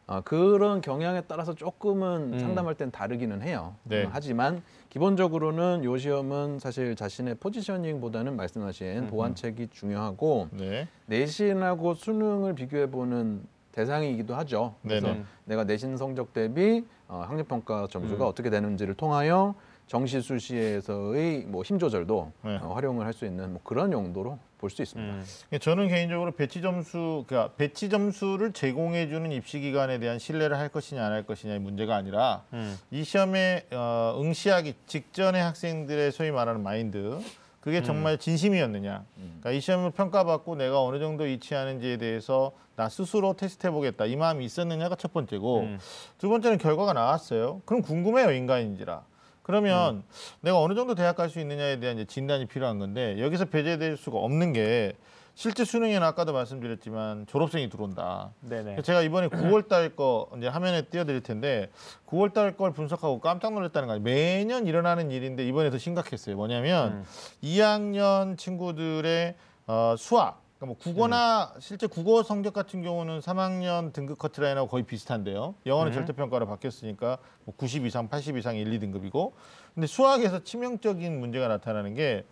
아, 그런 경향에 따라서 조금은 음. 상담할 땐 다르기는 해요. 네. 어, 하지만 기본적으로는 요 시험은 사실 자신의 포지셔닝보다는 말씀하신 음흠. 보완책이 중요하고 네. 내신하고 수능을 비교해 보는 대상이기도 하죠. 그래서 네네. 내가 내신 성적 대비 어, 학력 평가 점수가 음. 어떻게 되는지를 통하여 정시 수시에서의 뭐 힘 조절도 네. 어, 활용을 할 수 있는 뭐 그런 용도로 볼 수 있습니다. 음. 저는 개인적으로 배치 점수, 그러니까 배치 점수를 제공해주는 입시 기관에 대한 신뢰를 할 것이냐 안 할 것이냐의 문제가 아니라 음. 이 시험에 어, 응시하기 직전의 학생들의 소위 말하는 마인드 그게 정말 진심이었느냐. 그러니까 이 시험을 평가받고 내가 어느 정도 위치하는지에 대해서 나 스스로 테스트해 보겠다 이 마음이 있었느냐가 첫 번째고 음. 두 번째는 결과가 나왔어요. 그럼 궁금해요 인간인지라. 그러면 내가 어느 정도 대학 갈 수 있느냐에 대한 이제 진단이 필요한 건데 여기서 배제될 수가 없는 게 실제 수능에는 아까도 말씀드렸지만 졸업생이 들어온다. 네네. 제가 이번에 9월 달 거 이제 화면에 띄워드릴 텐데 9월 달 걸 분석하고 깜짝 놀랐다는 거 아니에요. 매년 일어나는 일인데 이번에 더 심각했어요. 뭐냐면 음. 2학년 친구들의 어, 수학, 그러니까 뭐 국어나 실제 국어 성적 같은 경우는 3학년 등급 커트라인하고 거의 비슷한데요. 영어는 음. 절대평가로 바뀌었으니까 뭐 90 이상, 80 이상 1, 2등급이고. 근데 수학에서 치명적인 문제가 나타나는 게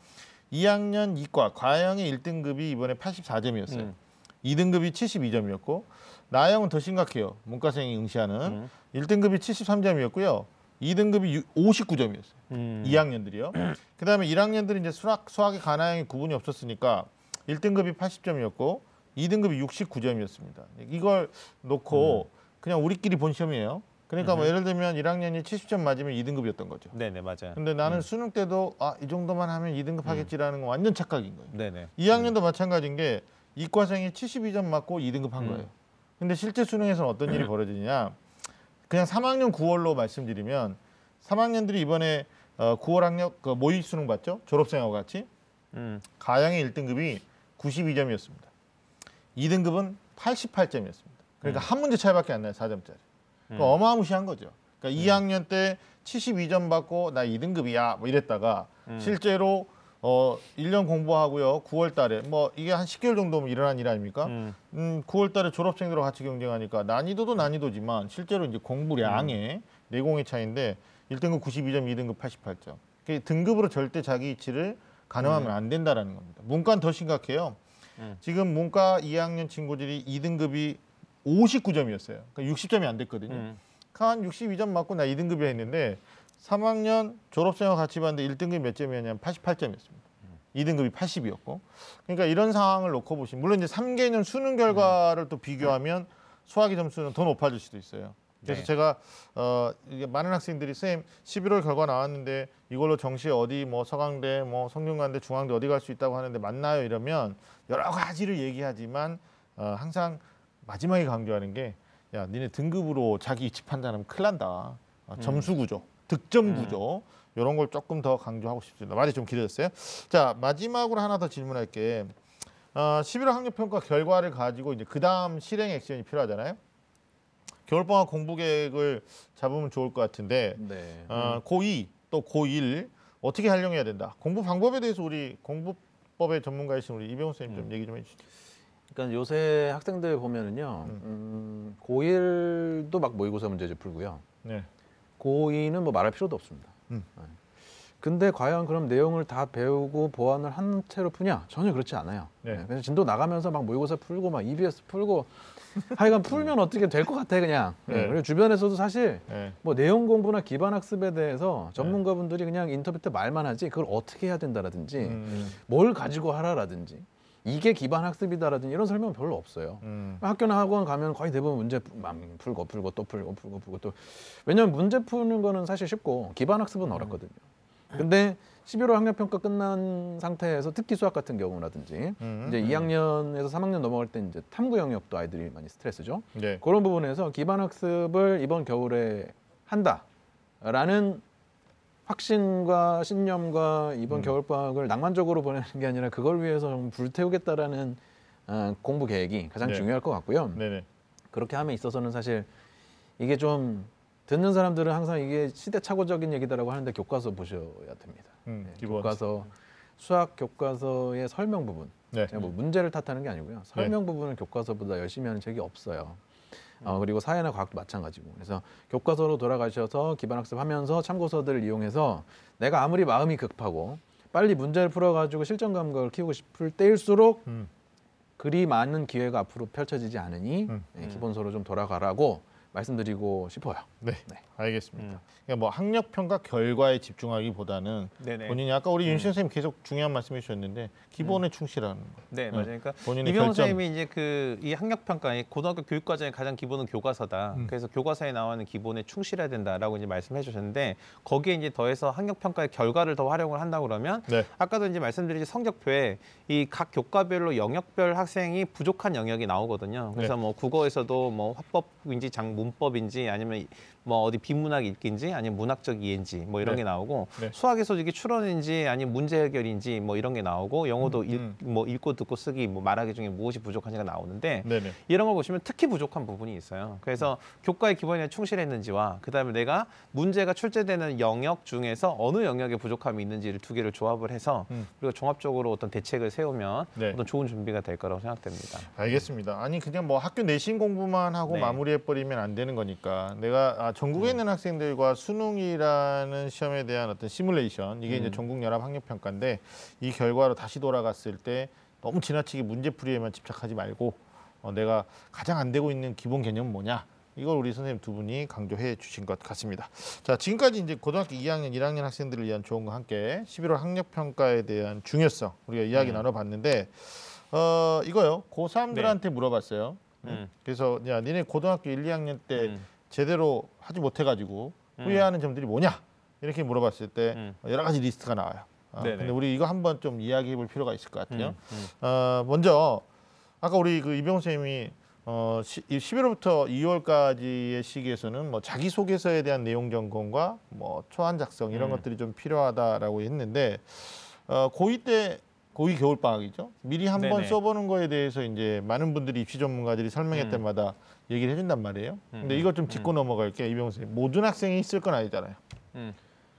2학년 이과 과형의 1등급이 이번에 84점이었어요. 음. 2등급이 72점이었고 나영은 더 심각해요. 문과생이 응시하는 음. 1등급이 73점이었고요. 2등급이 59점이었어요. 음. 2학년들이요. 그다음에 1학년들은 이제 수학 수학의 가나형이 구분이 없었으니까 1등급이 80점이었고 2등급이 69점이었습니다. 이걸 놓고 그냥 우리끼리 본 시험이에요. 그러니까 뭐 예를 들면 1학년이 70점 맞으면 2등급이었던 거죠. 네네 맞아요. 근데 나는 수능 때도 아 이 정도만 하면 2등급 하겠지라는 건 완전 착각인 거예요. 네네. 2학년도 마찬가지인 게 이과생이 72점 맞고 2등급 한 음. 거예요. 근데 실제 수능에서는 어떤 일이 벌어지냐? 그냥 3학년 9월로 말씀드리면 3학년들이 이번에 어, 9월 학력 그 모의 수능 봤죠? 졸업생하고 같이 음. 가양의 1등급이 92점이었습니다. 2등급은 88점이었습니다. 그러니까 한 문제 차이밖에 안 나요, 4점짜리. 그러니까 어마무시한 거죠. 그러니까 2학년 때 72점 받고 나 2등급이야 뭐 이랬다가 실제로 어 1년 공부하고요. 9월 달에 뭐 이게 한 10개월 정도면 일어난 일 아닙니까? 음. 음, 9월 달에 졸업생들과 같이 경쟁하니까 난이도도 난이도지만 실제로 이제 공부량의 내공의 차이인데 1등급 92점, 2등급 88점. 그 등급으로 절대 자기 위치를 가늠하면 안 된다라는 겁니다. 문과는 더 심각해요. 음. 지금 문과 2학년 친구들이 2등급이 59점이었어요. 그러니까 60점이 안 됐거든요. 음. 한 62점 맞고 나 2등급이야 했는데 3학년 졸업생과 같이 봤는데 1등급이 몇 점이었냐면 88점이었습니다. 2등급이 80이었고. 그러니까 이런 상황을 놓고 보시면 물론 이제 3개년 수능 결과를 또 비교하면 수학의 점수는 더 높아질 수도 있어요. 그래서 네. 제가 어 이게 많은 학생들이 쌤 11월 결과 나왔는데 이걸로 정시 어디 뭐 서강대 뭐 성균관대 중앙대 어디 갈 수 있다고 하는데 맞나요 이러면 여러 가지를 얘기하지만 어 항상 마지막에 강조하는 게 야, 니네 등급으로 자기 위치 판단하면 큰일 난다. 아, 점수 구조, 득점 구조 이런 걸 조금 더 강조하고 싶습니다. 말이 좀 길어졌어요. 자 마지막으로 하나 더 질문할게. 어, 11월 학력평가 결과를 가지고 이제 그 다음 실행 액션이 필요하잖아요. 겨울방학 공부 계획을 잡으면 좋을 것 같은데 네. 어, 고2 또 고1 어떻게 활용해야 된다. 공부 방법에 대해서 우리 공부법의 전문가이신 우리 이병훈 선생님 좀 얘기 좀 해주시죠. 그러니까 요새 학생들 보면은요, 음, 고1도 막 모의고사 문제집 풀고요. 네. 고2는 뭐 말할 필요도 없습니다. 음. 네. 근데 과연 그럼 내용을 다 배우고 보완을 한 채로 푸냐? 전혀 그렇지 않아요. 네. 네. 그래서 진도 나가면서 막 모의고사 풀고 막 EBS 풀고 하여간 풀면 어떻게 될 것 같아 그냥. 네. 네. 그리고 주변에서도 사실 네. 뭐 내용 공부나 기반 학습에 대해서 전문가분들이 그냥 인터뷰 때 말만 하지 그걸 어떻게 해야 된다라든지 음, 뭘 가지고 하라라든지 이게 기반 학습이다라든지 이런 설명은 별로 없어요. 음, 학교나 학원 가면 거의 대부분 문제 푸- 막 풀고 풀고 또 풀고 풀고 풀고 또 왜냐하면 문제 푸는 거는 사실 쉽고 기반 학습은 어렵거든요. 근데 11월 학력 평가 끝난 상태에서 특기 수학 같은 경우라든지 음, 이제 음. 2학년에서 3학년 넘어갈 때 이제 탐구 영역도 아이들이 많이 스트레스죠. 네. 그런 부분에서 기반 학습을 이번 겨울에 한다라는 확신과 신념과 이번 음. 겨울 방학을 낭만적으로 보내는 게 아니라 그걸 위해서 좀 불태우겠다라는 어, 공부 계획이 가장 네. 중요할 것 같고요. 네네. 그렇게 함에 있어서는 사실 이게 좀 듣는 사람들은 항상 이게 시대착오적인 얘기다라고 하는데 교과서 보셔야 됩니다. 음, 네. 교과서 수학 교과서의 설명 부분 네. 제가 뭐 문제를 탓하는 게 아니고요. 설명 부분은 교과서보다 열심히 하는 책이 없어요. 음. 어, 그리고 사회나 과학도 마찬가지고. 그래서 교과서로 돌아가셔서 기반학습하면서 참고서들을 이용해서 내가 아무리 마음이 급하고 빨리 문제를 풀어가지고 실전 감각을 키우고 싶을 때일수록 음. 그리 많은 기회가 앞으로 펼쳐지지 않으니 음. 네, 기본서로 좀 돌아가라고 말씀드리고 싶어요. 네. 네. 알겠습니다. 음. 그러니까 뭐 학력 평가 결과에 집중하기보다는 네네. 본인이 아까 우리 윤신 선생님 계속 중요한 말씀해 주셨는데 기본에 충실하는 거. 네, 맞아요. 그러니까 본인의 결점. 선생님이 이제 그 이 학력 평가의 고등학교 교육 과정의 가장 기본은 교과서다. 음. 그래서 교과서에 나오는 기본에 충실해야 된다라고 이제 말씀해 주셨는데 거기에 이제 더해서 학력 평가의 결과를 더 활용을 한다 그러면 네. 아까도 이제 말씀드린 성적표에 이 각 교과별로 영역별 학생이 부족한 영역이 나오거든요. 그래서 네. 뭐 국어에서도 뭐 화법인지 장 문법인지 아니면 뭐 어디 비문학 읽기인지 아니면 문학적 이해인지 뭐 이런 네. 게 나오고 네. 수학에서 이게 추론인지 아니면 문제 해결인지 뭐 이런 게 나오고 영어도 음, 읽, 음. 뭐 읽고 듣고 쓰기 뭐 말하기 중에 무엇이 부족한지가 나오는데 네네. 이런 걸 보시면 특히 부족한 부분이 있어요. 그래서 교과의 기본에 충실했는지와 그다음에 내가 문제가 출제되는 영역 중에서 어느 영역에 부족함이 있는지를 두 개를 조합을 해서 음. 그리고 종합적으로 어떤 대책을 세우면 네. 어떤 좋은 준비가 될 거라고 생각됩니다. 알겠습니다. 아니 그냥 뭐 학교 내신 공부만 하고 네. 마무리해 버리면 안 되는 거니까 내가 아, 전국에 있는 학생들과 수능이라는 시험에 대한 어떤 시뮬레이션 이게 이제 음. 전국 연합 학력 평가인데 이 결과로 다시 돌아갔을 때 너무 지나치게 문제풀이에만 집착하지 말고 어, 내가 가장 안 되고 있는 기본 개념은 뭐냐 이걸 우리 선생님 두 분이 강조해 주신 것 같습니다. 자 지금까지 이제 고등학교 2학년, 1학년 학생들을 위한 조언과 함께 11월 학력 평가에 대한 중요성 우리가 이야기 음. 나눠봤는데 어 이거요 고3들한테 물어봤어요. 음. 그래서 야 니네 고등학교 1, 2학년 때 음. 제대로 하지 못해가지고 음. 후회하는 점들이 뭐냐 이렇게 물어봤을 때 음. 여러 가지 리스트가 나와요. 아, 네네. 근데 우리 이거 한번 좀 이야기해 볼 필요가 있을 것 같아요. 음, 음. 어, 먼저 아까 우리 그 이병호 선생님이 어, 시, 이 11월부터 2월까지의 시기에서는 뭐 자기소개서에 대한 내용 점검과 뭐 초안 작성 이런 음. 것들이 좀 필요하다라고 했는데 어, 고2 때 고2 겨울 방학이죠. 미리 한번. 써보는 거에 대해서 이제 많은 분들이 입시 전문가들이 설명회 음. 때마다 얘기를 해준단 말이에요. 근데 음, 이걸 좀 짚고 넘어갈게 이병호 선생님. 모든 학생이 있을 건 아니잖아요. 음.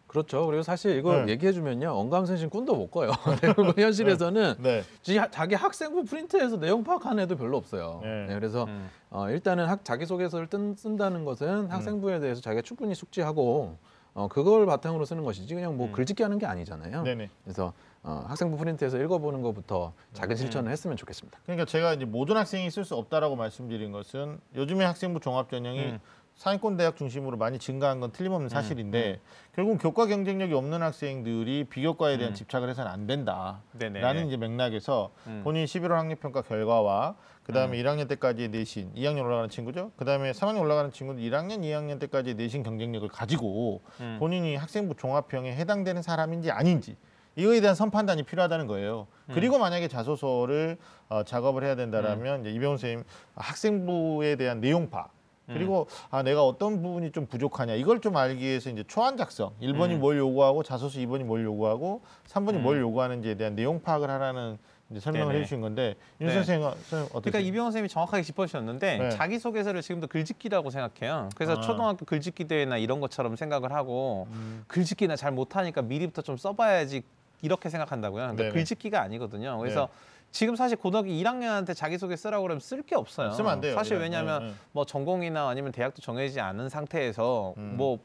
그렇죠. 그리고 사실 이걸 네. 얘기해주면요, 언감생심 꿈도 못 꿔요. 대부분 현실에서는 네. 지- 자기 학생부 프린트해서 내용 파악하는 애도 별로 없어요. 네. 네, 그래서 음. 어, 일단은 학, 자기소개서를 뜬, 쓴다는 것은 학생부에 대해서 자기가 충분히 숙지하고 어, 그걸 바탕으로 쓰는 것이지 그냥 뭐 음. 글짓기 하는 게 아니잖아요. 네네. 그래서 어, 학생부 프린트해서 읽어보는 것부터 작은 음. 실천을 했으면 좋겠습니다. 그러니까 제가 이제 모든 학생이 쓸 수 없다라고 말씀드린 것은 요즘에 학생부 종합 전형이 음. 상위권 대학 중심으로 많이 증가한 건 틀림없는 사실인데 결국 교과 경쟁력이 없는 학생들이 비교과에 대한 음. 집착을 해서는 안 된다라는 네네. 이제 맥락에서 음. 본인 11월 학력 평가 결과와 그다음에 1학년 때까지의 내신, 2학년 올라가는 친구죠. 그다음에 3학년 올라가는 친구들 1학년, 2학년 때까지의 내신 경쟁력을 가지고 음. 본인이 학생부 종합형에 해당되는 사람인지 아닌지 이거에 대한 선판단이 필요하다는 거예요. 음. 그리고 만약에 자소서를 어, 작업을 해야 된다라면 이제 이병훈 선생님 학생부에 대한 내용 파 그리고 아 내가 어떤 부분이 좀 부족하냐 이걸 좀 알기 위해서 이제 초안 작성 1번이 음. 뭘 요구하고 자소서 2번이 뭘 요구하고 3번이 음. 뭘 요구하는지에 대한 내용 파악을 하라는 이제 설명을 네네. 해주신 건데 윤 네. 선생님 어떠세요? 그러니까 이병헌 선생님이 정확하게 짚어주셨는데 네. 자기소개서를 지금도 글짓기라고 생각해요. 그래서 아. 초등학교 글짓기 대회나 이런 것처럼 생각을 하고 음, 글짓기나 잘 못하니까 미리부터 좀 써봐야지 이렇게 생각한다고요. 근데 네네. 글짓기가 아니거든요. 그래서 네. 지금 사실 고등학교 1학년한테 자기소개 쓰라고 그러면 쓸 게 없어요. 쓰면 안 돼요. 사실. 왜냐하면 네, 네. 뭐 전공이나 아니면 대학도 정해지지 않은 상태에서 음. 뭐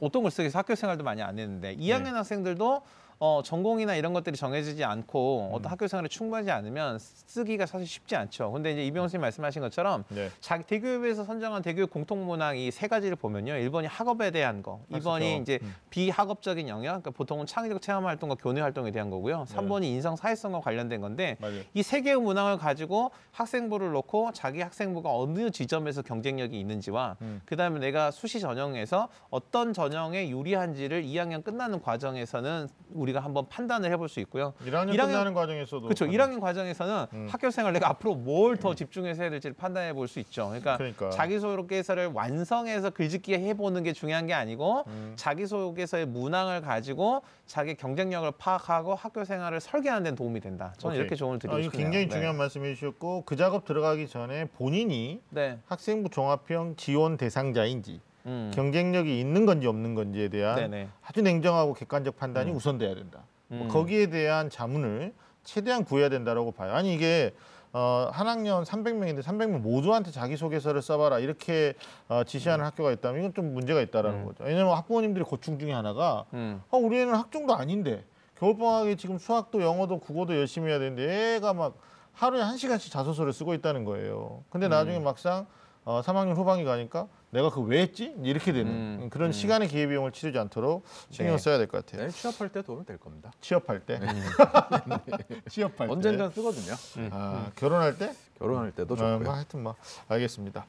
어떤 걸 쓰기 위해서 학교 생활도 많이 안 했는데 2학년 네. 학생들도 어, 전공이나 이런 것들이 정해지지 않고 음. 어떤 학교 생활이 충분하지 않으면 쓰기가 사실 쉽지 않죠. 근데 이제 이병헌 선생님 말씀하신 것처럼 네. 자기 대교육에서 선정한 대교육 공통 문항 이 세 가지를 보면요. 1번이 학업에 대한 거, 2번이 학습죠. 이제 음. 비학업적인 영역, 그러니까 보통은 창의적 체험 활동과 교내 활동에 대한 거고요. 네. 3번이 인성 사회성과 관련된 건데. 이 세 개의 문항을 가지고 학생부를 놓고 자기 학생부가 어느 지점에서 경쟁력이 있는지와 음. 그다음에 내가 수시 전형에서 어떤 전형에 유리한지를 2학년 끝나는 과정에서는 우리 가 한번 판단을 해볼 수 있고요. 1학년, 1학년 끝나는 과정에서도 그렇죠. 1학년 과정에서는 음. 학교 생활 내가 앞으로 뭘 더 집중해서 해야 될지를 판단해 볼 수 있죠. 그러니까, 그러니까. 자기소개서를 완성해서 글짓기 해보는 게 중요한 게 아니고 음. 자기소개서의 문항을 가지고 자기 경쟁력을 파악하고 학교 생활을 설계하는 데 도움이 된다. 저는 오케이. 이렇게 조언을 드리고 아, 싶네요. 굉장히 네. 중요한 말씀해 주셨고 그 작업 들어가기 전에 본인이 네. 학생부 종합형 지원 대상자인지 음. 경쟁력이 있는 건지 없는 건지에 대한 네네. 아주 냉정하고 객관적 판단이 음. 우선돼야 된다. 뭐 음. 거기에 대한 자문을 최대한 구해야 된다라고 봐요. 아니 이게 어, 한 학년 300명인데 300명 모두한테 자기소개서를 써봐라 이렇게 어, 지시하는 학교가 있다면 이건 좀 문제가 있다라는 음. 거죠. 왜냐하면 학부모님들의 고충 중에 하나가 음. 아, 우리 애는 학종도 아닌데 겨울방학에 지금 수학도 영어도 국어도 열심히 해야 되는데 애가 막 하루에 한 시간씩 자소서를 쓰고 있다는 거예요. 근데 나중에 막상 어, 3학년 후반기 가니까 내가 그거 왜 했지? 이렇게 되는 음, 그런 음. 시간의 기회비용을 치르지 않도록 신경 네. 써야 될 것 같아요. 네, 취업할 때 도움이 될 겁니다. 취업할 때, 취업할 때, 언젠간 쓰거든요. 아, 결혼할 때, 결혼할 때도 어, 좋고요. 뭐 하여튼 뭐 알겠습니다.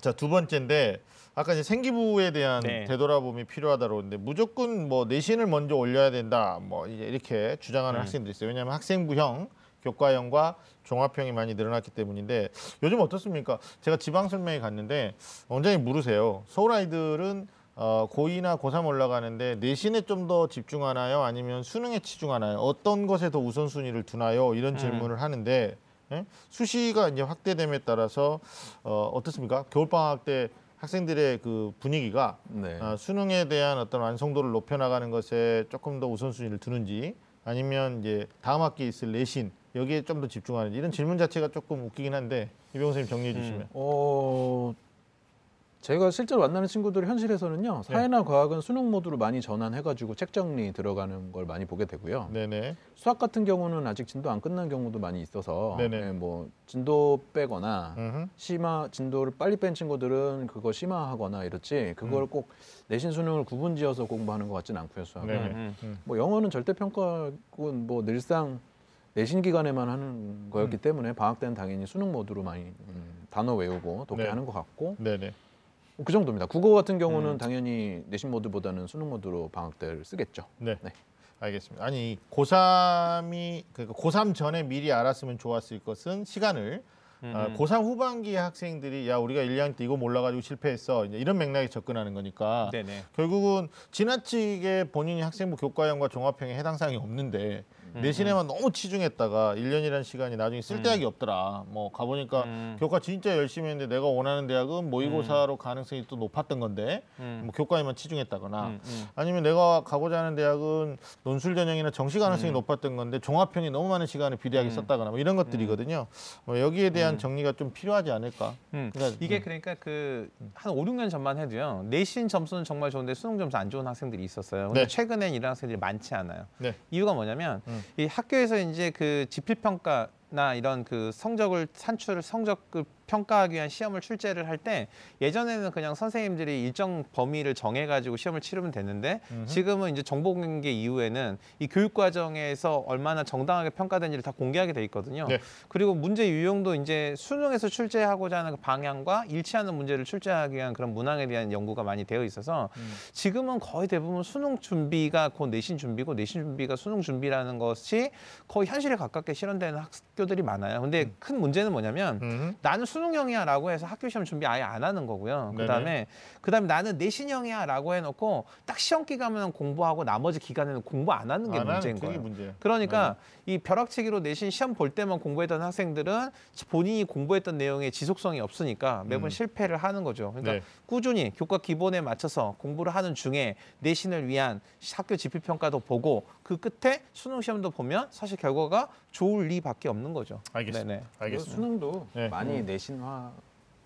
자 두 번째인데 아까 이제 생기부에 대한 네. 되돌아봄이 필요하다고 했는데 무조건 뭐 내신을 먼저 올려야 된다 뭐 이제 이렇게 주장하는 음. 학생들이 있어요. 왜냐하면 학생부형, 교과형과 종합형이 많이 늘어났기 때문인데 요즘 어떻습니까? 제가 지방 설명회 갔는데 원장님 물으세요. 서울 아이들은 어, 고2나 고3 올라가는데 내신에 좀 더 집중하나요? 아니면 수능에 치중하나요? 어떤 것에 더 우선순위를 두나요? 이런 음. 질문을 하는데 예? 수시가 이제 확대됨에 따라서 어, 어떻습니까? 겨울방학 때 학생들의 그 분위기가 네. 아, 수능에 대한 어떤 완성도를 높여나가는 것에 조금 더 우선순위를 두는지 아니면 이제 다음 학기에 있을 내신 여기에 좀 더 집중하는지 이런 질문 자체가 조금 웃기긴 한데 이병호 선생님 정리해 주시면 어 제가 실제로 만나는 친구들 현실에서는요 네. 사회나 과학은 수능 모드로 많이 전환해가지고 책 정리 들어가는 걸 많이 보게 되고요. 네네 수학 같은 경우는 아직 진도 안 끝난 경우도 많이 있어서 네네. 예, 뭐 진도 빼거나 음흠. 심화 진도를 빨리 뺀 친구들은 그거 심화하거나 이렇지 그걸 꼭 내신 수능을 구분지어서 공부하는 것 같지는 않고요 수학은. 음, 음. 뭐 영어는 절대 평가군 뭐 늘상 내신 기간에만 하는 거였기 음. 때문에 방학 때는 당연히 수능 모드로 많이 음, 단어 외우고 독해하는 것 같고 네네 그 정도입니다. 국어 같은 경우는 음. 당연히 내신 모드보다는 수능 모드로 방학 때를 쓰겠죠. 네. 네. 알겠습니다. 아니 고3이 그러니까 고3 전에 미리 알았으면 좋았을 것은 시간을 음, 아, 음. 고3 후반기의 학생들이 야 우리가 1학년 때 이거 몰라가지고 실패했어 이제 이런 맥락에 접근하는 거니까 네네. 결국은 지나치게 본인이 학생부 교과형과 종합형에 해당 사항이 없는데 음, 내신에만 너무 치중했다가 1년이라는 시간이 나중에 쓸데하기 없더라. 뭐 가보니까 음. 교과 진짜 열심히 했는데 내가 원하는 대학은 모의고사로 가능성이 또 높았던 건데 음. 뭐 교과에만 치중했다거나 음, 음. 아니면 내가 가고자 하는 대학은 논술 전형이나 정시 가능성이 높았던 건데 종합형이 너무 많은 시간을 비대하게 음. 썼다거나 뭐 이런 것들이거든요. 뭐 여기에 대한 정리가 좀 필요하지 않을까. 음. 그러니까, 이게 음. 그러니까 그한 5, 6년 전만 해도요. 내신 점수는 정말 좋은데 수능 점수 안 좋은 학생들이 있었어요. 근데 네. 최근엔 이런 학생들이 많지 않아요. 네. 이유가 뭐냐면 음. 이 학교에서 이제 그 지필 평가나 이런 그 성적을 산출을 성적을 평가하기 위한 시험을 출제를 할 때 예전에는 그냥 선생님들이 일정 범위를 정해 가지고 시험을 치르면 됐는데 음흠. 지금은 이제 정보 공개 이후에는 이 교육 과정에서 얼마나 정당하게 평가된지를 다 공개하게 돼 있거든요. 네. 그리고 문제 유형도 이제 수능에서 출제하고자 하는 그 방향과 일치하는 문제를 출제하기 위한 그런 문항에 대한 연구가 많이 되어 있어서 음. 지금은 거의 대부분 수능 준비가 곧 내신 준비고 내신 준비가 수능 준비라는 것이 거의 현실에 가깝게 실현되는 학교들이 많아요. 근데 음. 큰 문제는 뭐냐면 음. 나는 수능 형이야라고 해서 학교 시험 준비 아예 안 하는 거고요. 그다음에 그다음에 나는 내신형이야라고 해놓고 딱 시험 기간만 공부하고 나머지 기간에는 공부 안 하는 게 안 문제인 거예요. 문제예요. 그러니까 이 벼락치기로 내신 시험 볼 때만 공부했던 학생들은 본인이 공부했던 내용에 지속성이 없으니까 매번 음. 실패를 하는 거죠. 그러니까 네. 꾸준히 교과 기본에 맞춰서 공부를 하는 중에 내신을 위한 학교 지필 평가도 보고 그 끝에 수능 시험도 보면 사실 결과가 좋을 리밖에 없는 거죠. 알겠습니다. 네네. 알겠습니다. 수능도 네. 많이 내신화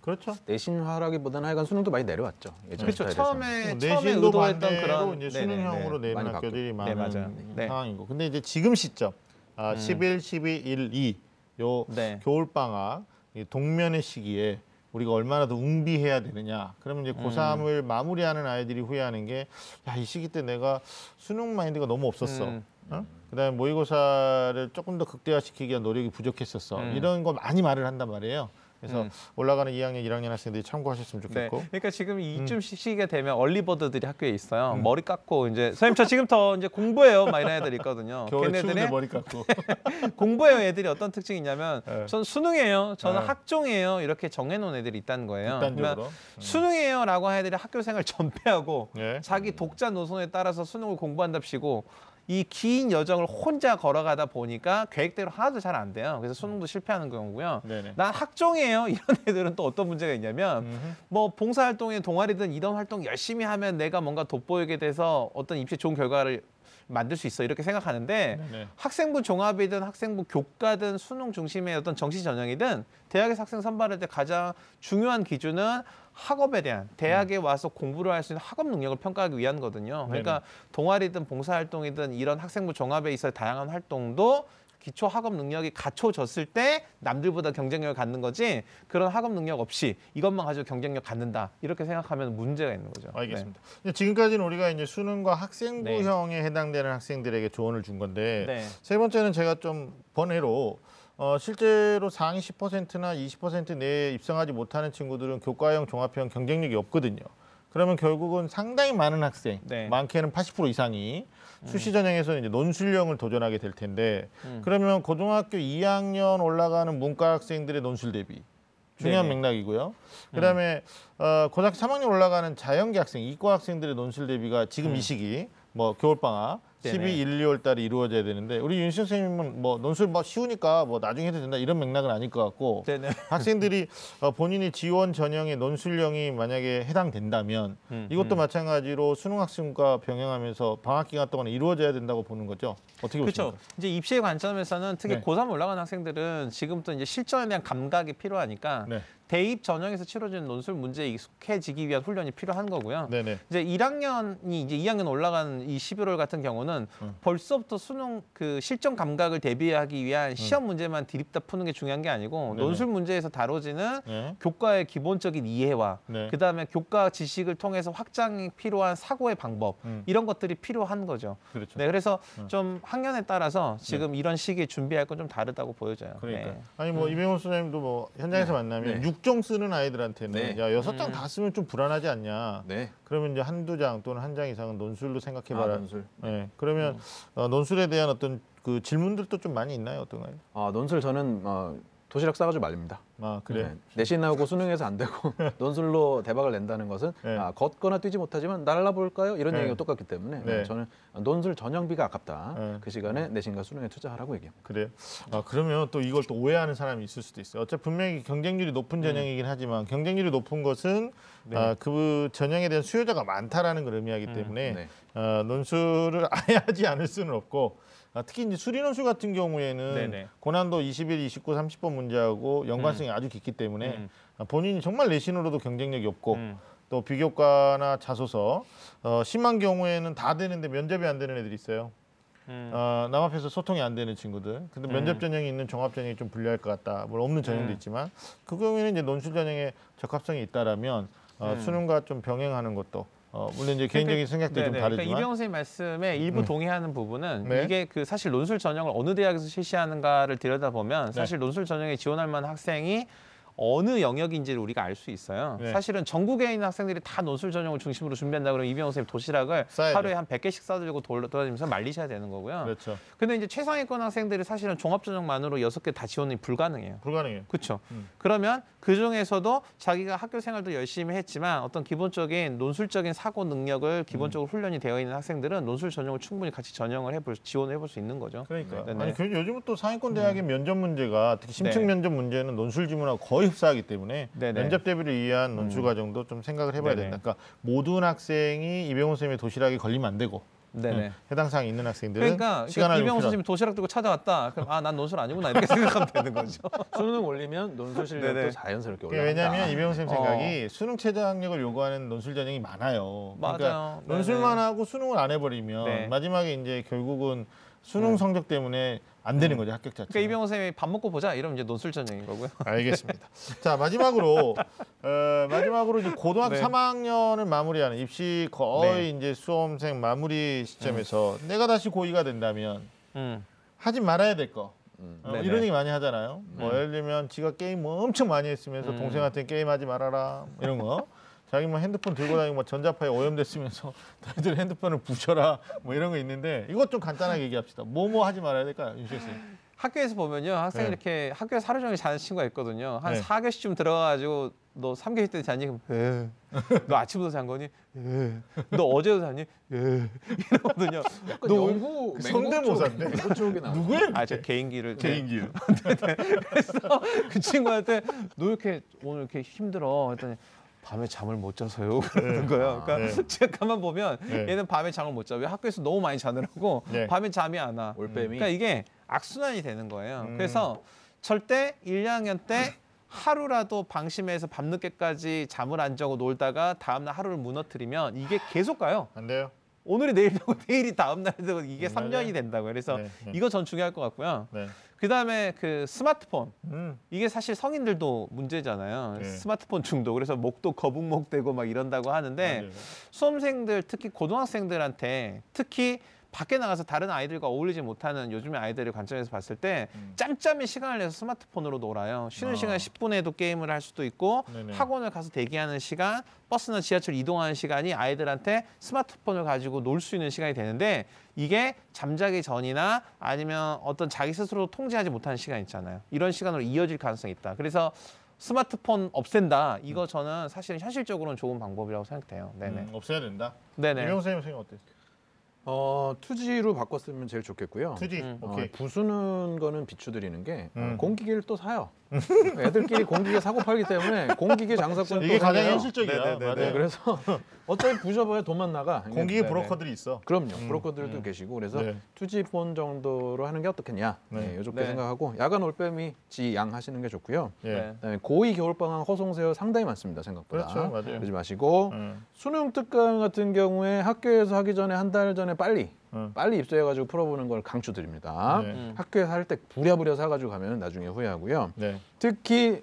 그렇죠. 내신화라기보다는 하여간 수능도 많이 내려왔죠. 예전 그렇죠. 처음에 뭐 처음에 의도했던 그런 이제. 수능형으로 내는 학교들이. 많은 네, 맞아요. 네. 상황이고. 근데 이제 지금 시점 아, 음. 11, 12, 1, 2 요 네. 겨울 방학 동면의 시기에 우리가 얼마나 더 웅비해야 되느냐. 그러면 이제 고3을 음. 마무리하는 아이들이 후회하는 게 야, 이 시기 때 내가 수능 마인드가 너무 없었어. 음. 어? 그 다음에 모의고사를 조금 더 극대화시키기 위한 노력이 부족했었어. 음. 이런 거 많이 말을 한단 말이에요. 그래서 음. 올라가는 2학년, 1학년 학생들이 참고하셨으면 네. 좋겠고. 그러니까 지금 이쯤 시기가 되면 얼리버드들이 학교에 있어요. 음. 머리 깎고 이제 선생님 저 지금 더 이제 공부해요. 막 이런 애들 있거든요. 걔네들의 머리 깎고. 공부해요 애들이 어떤 특징이 있냐면 네. 전 수능이에요. 저는 네. 학종이에요. 이렇게 정해놓은 애들이 있다는 거예요. 그러면 극단적으로. 수능이에요라고 한 애들이 학교 생활 전폐하고 네. 자기 독자 노선에 따라서 수능을 공부한답시고 이 긴 여정을 혼자 걸어가다 보니까 계획대로 하나도 잘 안 돼요. 그래서 수능도 실패하는 경우고요. 네네. 난 학종이에요. 이런 애들은 또 어떤 문제가 있냐면 음흠. 뭐 봉사활동에 동아리든 이런 활동 열심히 하면 내가 뭔가 돋보이게 돼서 어떤 입시에 좋은 결과를 만들 수 있어 이렇게 생각하는데 네네. 학생부 종합이든 학생부 교과든 수능 중심의 어떤 정시 전형이든 대학에서 학생 선발할 때 가장 중요한 기준은 학업에 대한 대학에 와서 공부를 할 수 있는 학업 능력을 평가하기 위한 거거든요. 그러니까 동아리든 봉사활동이든 이런 학생부 종합에 있어 다양한 활동도 기초 학업 능력이 갖춰졌을 때 남들보다 경쟁력을 갖는 거지 그런 학업 능력 없이 이것만 가지고 경쟁력 갖는다 이렇게 생각하면 문제가 있는 거죠. 알겠습니다. 근데 지금까지는 우리가 이제 수능과 네. 학생부형에 해당되는 학생들에게 조언을 준 건데 네. 네. 세 번째는 제가 좀 번외로 어, 실제로 상위 10%나 20% 내에 입성하지 못하는 친구들은 교과형, 종합형 경쟁력이 없거든요. 그러면 결국은 상당히 많은 학생, 네. 많게는 80% 이상이 수시 전형에서는 이제 논술형을 도전하게 될 텐데 음. 그러면 고등학교 2학년 올라가는 문과 학생들의 논술 대비 중요한 네네. 음. 맥락이고요. 그다음에 어, 고등학교 3학년 올라가는 자연계 학생, 이과 학생들의 논술 대비가 지금 음. 이 시기 뭐 겨울 방학 네네. 12, 1, 2월 달에 이루어져야 되는데 우리 윤 선생님은 뭐 논술 뭐 쉬우니까 뭐 나중에 해도 된다 이런 맥락은 아닐 것 같고 네네. 학생들이 어, 본인이 지원 전형의 논술형이 만약에 해당된다면 음, 이것도 음. 마찬가지로 수능 학생과 병행하면서 방학 기간 동안에 이루어져야 된다고 보는 거죠. 어떻게 그렇죠. 보십니까? 이제 입시의 관점에서는 특히 네. 고3 올라가는 학생들은 지금부터 이제 실전에 대한 감각이 필요하니까 네, 대입 전형에서 치러지는 논술 문제에 익숙해지기 위한 훈련이 필요한 거고요. 네, 네. 이제 1학년이 이제 2학년 올라가는 이 11월 같은 경우는 음. 벌써부터 수능 그 실전 감각을 대비하기 위한 시험 문제만 디립다 푸는 게 중요한 게 아니고 음. 네네. 논술 문제에서 다뤄지는 네, 교과의 기본적인 이해와 네. 그다음에 교과 지식을 통해서 확장이 필요한 사고의 방법 음. 이런 것들이 필요한 거죠. 그렇죠. 네, 그래서 음. 좀 학년에 따라서 지금 이런 시기에 준비할 건 좀 다르다고 보여져요. 그러니까 네. 아니 뭐 이병헌 선생님도 뭐 현장에서 만나면 네. 육 6종 쓰는 아이들한테는 네. 야 여섯 장 음. 다 쓰면 좀 불안하지 않냐. 네. 그러면 이제 한두 장 또는 한 장 이상은 논술로 아, 생각해봐라. 논술. 네. 그러면 어, 논술에 대한 어떤 그 질문들도 좀 많이 있나요? 어떤가요? 아, 논술 저는 어, 도시락 싸가지고 말립니다. 아 그래. 네. 내신하고 수능에서 안 되고 논술로 대박을 낸다는 것은 네. 아, 걷거나 뛰지 못하지만 날라볼까요? 이런 네. 얘기가 똑같기 때문에 네. 저는 논술 전형비가 아깝다. 네. 그 시간에 내신과 수능에 투자하라고 얘기합니다. 그래요. 아 그러면 또 이걸 또 오해하는 사람이 있을 수도 있어요. 어차피 분명히 경쟁률이 높은 전형이긴 하지만 경쟁률이 높은 것은 네. 아, 그 전형에 대한 수요자가 많다라는 걸 의미하기 음, 때문에 네. 어, 논술을 아예 하지 않을 수는 없고 아, 특히 이제 수리 논술 같은 경우에는 네네. 고난도 21, 29, 30번 문제하고 연관성이 아주 깊기 때문에 음. 아, 본인이 정말 내신으로도 경쟁력이 없고 음. 또 비교과나 자소서 어, 심한 경우에는 다 되는데 면접이 안 되는 애들이 있어요. 음. 어, 남 앞에서 소통이 안 되는 친구들. 근데 면접 음. 전형이 있는 종합 전형이 좀 불리할 것 같다. 물론 없는 전형도 음. 있지만 그 경우에는 이제 논술 전형에 적합성이 있다라면 어, 음. 수능과 좀 병행하는 것도 어, 물론 이제 개인적인 생각들이 좀 네네. 다르지만 그러니까 이병헌 선생님 말씀에 일부 음. 동의하는 부분은 네. 이게 그 사실 논술 전형을 어느 대학에서 실시하는가를 들여다보면 네. 사실 논술 전형에 지원할 만한 학생이 어느 영역인지를 우리가 알 수 있어요. 네. 사실은 전국에 있는 학생들이 다 논술 전형을 중심으로 준비한다 그러면 이병헌 선생님 도시락을. 하루에 한 100개씩 싸들고 돌- 돌아다니면서 말리셔야 되는 거고요. 그렇죠. 근데 이제 최상위권 학생들이 사실은 종합 전형만으로 여섯 개 다 지원이 불가능해요. 불가능해요. 그렇죠. 음. 그러면 그 중에서도 자기가 학교 생활도 열심히 했지만 어떤 기본적인 논술적인 사고 능력을 기본적으로 훈련이 되어 있는 학생들은 논술 전형을 충분히 같이 전형을 해볼 지원을 해볼 수 있는 거죠. 그러니까 네, 네. 아니 그 요즘은 또 상위권 대학의 면접 문제가 특히 심층 네. 면접 문제는 논술 지문하고 거의 흡사하기 때문에 네, 네. 면접 대비를 위한 논술 음. 과정도 좀 생각을 해봐야 네, 네. 된다. 그러니까 모든 학생이 이병헌 선생님의 도시락에 걸리면 안 되고 네네. 네, 해당 사항이 있는 학생들은 그러니까 시간을 이병호 필요- 선생님이 도시락 들고 찾아왔다. 그럼 아 난 논술 아니구나 이렇게 생각하면 되는 거죠. 수능 올리면 논술 실력도 네네. 자연스럽게 그게 올라간다. 왜냐하면 이병훈 선생님 어. 생각이 수능 최저 학력을 요구하는 논술 전형이 많아요. 그러니까 맞아요. 논술만 네네. 하고 수능을 안 해버리면 네. 마지막에 이제 결국은 수능 네. 성적 때문에 안 되는 거죠 합격 자체가. 그러니까 이병호 선생님이 밥 먹고 보자 이러면 이제 논술 전형인 거고요. 알겠습니다. 자 마지막으로 어, 마지막으로 이제 고등학교 네. 3학년을 마무리하는 입시 거의 이제 수험생 마무리 시점에서 내가 다시 고2가 된다면 음. 하지 말아야 될 거. 음. 어. 이런 얘기 많이 하잖아요. 뭐 음. 예를 들면 지가 게임 뭐 엄청 많이 했으면서 음. 동생한테 게임하지 말아라 뭐 이런 거. 자기 뭐 핸드폰 들고 다니고 뭐 전자파에 오염됐으면서 너희들 핸드폰을 부셔라 뭐 이런 거 있는데 이것 좀 간단하게 얘기합시다. 뭐 뭐 하지 말아야 될까요, 윤식 씨? 학교에서 보면요 학생이 네. 이렇게 학교에서 하루 종일 자는 친구가 있거든요 한 네. 4교시쯤 들어가가지고 너 3교시 때 자니? 예. 너 아침부터 잔 거니? 예. 너 어제도 자니? 예. 이러거든요 너 영구 그 성대모사인데? 누구의 아저 개인기를 네. 개인기? 그래서 그 친구한테 너 이렇게 오늘 이렇게 힘들어 했더니 밤에 잠을 못 자서요 그러는 거예요. 그러니까 네. 제가 가만 보면 네. 얘는 밤에 잠을 못 자. 왜 학교에서 너무 많이 자느라고 네. 밤에 잠이 안 와. 올빼미. 그러니까 이게 악순환이 되는 거예요. 음. 그래서 절대 1, 2학년 때 하루라도 방심해서 밤늦게까지 잠을 안 자고 놀다가 다음날 하루를 무너뜨리면 이게 계속 가요. 안 돼요. 오늘이 내일 되고 내일이 다음날 되고 이게 음, 삼 맞아요. 3년이 된다고요. 그래서 네, 네. 이거 전 중요할 것 같고요. 네. 그다음에 그 스마트폰 음. 이게 사실 성인들도 문제잖아요. 네. 스마트폰 중독. 그래서 목도 거북목 되고 막 이런다고 하는데 맞아요. 수험생들 특히 고등학생들한테 특히 밖에 나가서 다른 아이들과 어울리지 못하는 요즘의 아이들의 관점에서 봤을 때 음. 짬짬이 시간을 내서 스마트폰으로 놀아요. 쉬는 아. 시간 10분에도 게임을 할 수도 있고 네네. 학원을 가서 대기하는 시간, 버스나 지하철 이동하는 시간이 아이들한테 스마트폰을 가지고 놀 수 있는 시간이 되는데 이게 잠자기 전이나 아니면 어떤 자기 스스로 통제하지 못하는 시간 있잖아요. 이런 시간으로 이어질 가능성이 있다. 그래서 스마트폰 없앤다. 이거 저는 사실 현실적으로는 좋은 방법이라고 생각돼요. 네네. 음, 없애야 된다. 네네. 이병훈 선생님 생각 어때요? 어 투지로 바꿨으면 제일 좋겠고요. 투지. 음. 어, 오케이. 부수는 거는 비추드리는 게 어, 음. 공기계를 또 사요. 애들끼리 공기계 사고 팔기 때문에 공기계 장사꾼 이게 또 가장. 현실적이야. 네네네네. 맞아요. 네, 그래서 어차피 부셔봐야 돈만 나가. 공기계 네네. 브로커들이 있어. 그럼요. 음, 브로커들도 음. 계시고 그래서 네. 투지폰 정도로 하는 게 어떻겠냐. 네. 네. 요렇게 네. 생각하고 야간 올빼미 지양 하시는 게 좋고요. 예. 네. 그다음에 고2 겨울방학 허송세요 상당히 많습니다 생각보다. 그렇죠, 맞아요. 그러지 마시고 음. 수능 특강 같은 경우에 학교에서 하기 전에 한 달 전에 빨리 음. 빨리 입소해가지고 풀어보는 걸 강추드립니다. 네. 음. 학교에서 할 때 부랴부랴 사가지고 가면 나중에 후회하고요. 네. 특히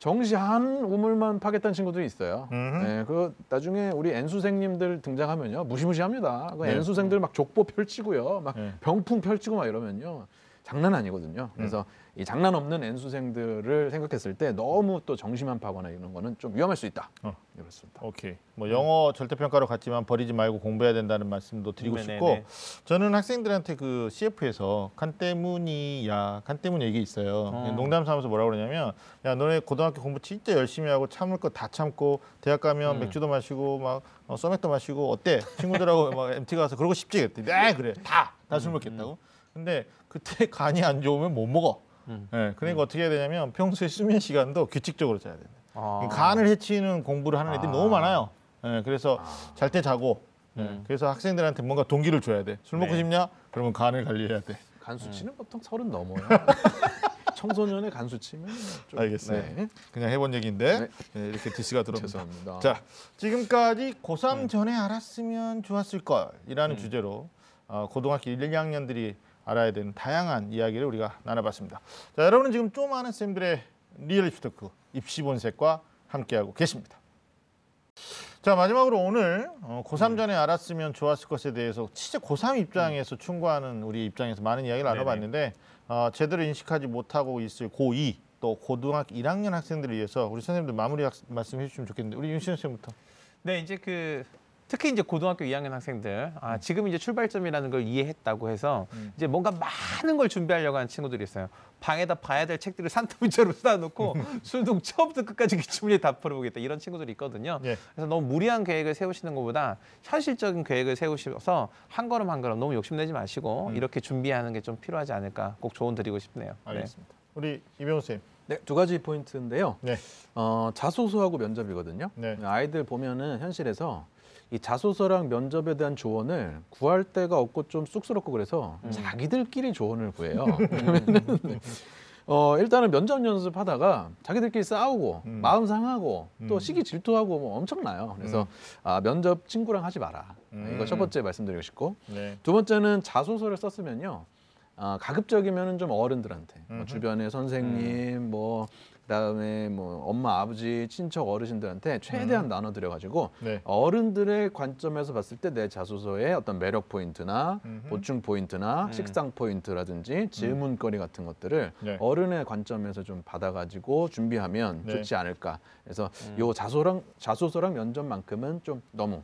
정시 한 우물만 파겠다는 친구들이 있어요. 음흠. 네, 그 나중에 우리 N수생님들 등장하면요 무시무시합니다. 그 네. N수생들 막 족보 펼치고요, 막 네. 병풍 펼치고 막 이러면요 장난 아니거든요. 그래서 이 장난 없는 N수생들을 생각했을 때 너무 또 정시만 파거나 이런 거는 좀 위험할 수 있다. 어. 이렇습니다. 오케이. 뭐 영어 절대평가로 갔지만 버리지 말고 공부해야 된다는 말씀도 드리고 네네네. 싶고 저는 학생들한테 그 CF에서 간 때문이야 간 때문 얘기 있어요. 어. 농담 삼아서 뭐라 그러냐면 야 너네 고등학교 공부 진짜 열심히 하고 참을 거 다 참고 대학 가면 음. 맥주도 마시고 막 어, 소맥도 마시고 어때 친구들하고 막 MT 가서 그러고 싶지 그랬대. 네 그래 다 다술 먹겠다고. 근데 그때 간이 안 좋으면 못 먹어. 음. 예, 그러니까 어떻게 해야 되냐면 평소에 수면 시간도 규칙적으로 자야 된다. 아. 간을 해치는 공부를 하는 애들이 아. 너무 많아요. 예, 그래서 잘때 자고. 예, 음. 그래서 학생들한테 뭔가 동기를 줘야 돼. 술 먹고 네. 싶냐? 그러면 간을 관리해야 돼. 간 수치는 보통 서른 넘어요. 청소년의 간 수치면 좀, 알겠어요. 네, 그냥 해본 얘기인데 네. 예, 이렇게 디스가 들어옵니다. 죄송합니다. 자, 지금까지 고3 전에 알았으면 좋았을 걸이라는 음. 주제로 어, 고등학교 1, 2학년들이 알아야 되는 다양한 이야기를 우리가 나눠봤습니다. 자, 여러분은 지금 좀 아는 쌤들의 리얼 입시 토크 입시 본색과 함께하고 계십니다. 자 마지막으로 오늘 어, 고3 전에 알았으면 좋았을 것에 대해서 진짜 고3 입장에서 충고하는 우리 입장에서 많은 이야기를. 나눠봤는데 어, 제대로 인식하지 못하고 있을 고2 또 고등학교 1학년 학생들을 위해서 우리 선생님들 마무리 학- 말씀해 주시면 좋겠는데 우리 윤신 선생님부터. 네, 이제 그 특히 이제 고등학교 2학년 학생들 아, 지금 이제 출발점이라는 걸 이해했다고 해서 음. 이제 뭔가 많은 걸 준비하려고 하는 친구들이 있어요. 방에다 봐야 될 책들을 산더미처럼 쌓아놓고 수능 처음부터 끝까지 기출문제 다 풀어보겠다 이런 친구들이 있거든요. 예. 그래서 너무 무리한 계획을 세우시는 것보다 현실적인 계획을 세우셔서 한 걸음 한 걸음 너무 욕심내지 마시고 음. 이렇게 준비하는 게 좀 필요하지 않을까 꼭 조언 드리고 싶네요. 네. 알겠습니다. 우리 이병호 쌤. 네, 두 가지 포인트인데요. 네. 어, 자소서하고 면접이거든요. 네. 아이들 보면은 현실에서 이 자소서랑 면접에 대한 조언을 구할 데가 없고 좀 쑥스럽고 그래서 자기들끼리 조언을 구해요. 그러면은 어 일단은 면접 연습하다가 자기들끼리 싸우고 음. 마음 상하고 또 음. 시기 질투하고 뭐 엄청나요. 그래서 음. 아 면접 친구랑 하지 마라. 음. 이거 첫 번째 말씀드리고 싶고 네. 두 번째는 자소서를 썼으면요. 아, 가급적이면은 좀 어른들한테 뭐. 주변의 선생님 뭐 그다음에 뭐 엄마 아버지 친척 어르신들한테 최대한 나눠 드려 가지고 네. 어른들의 관점에서 봤을 때 내 자소서의 어떤 매력 포인트나 음흠. 보충 포인트나 음. 식상 포인트라든지 질문거리 같은 것들을 네. 어른의 관점에서 좀 받아 가지고 준비하면 네. 좋지 않을까. 그래서 음. 요 자소랑 자소서랑 면접만큼은 좀 너무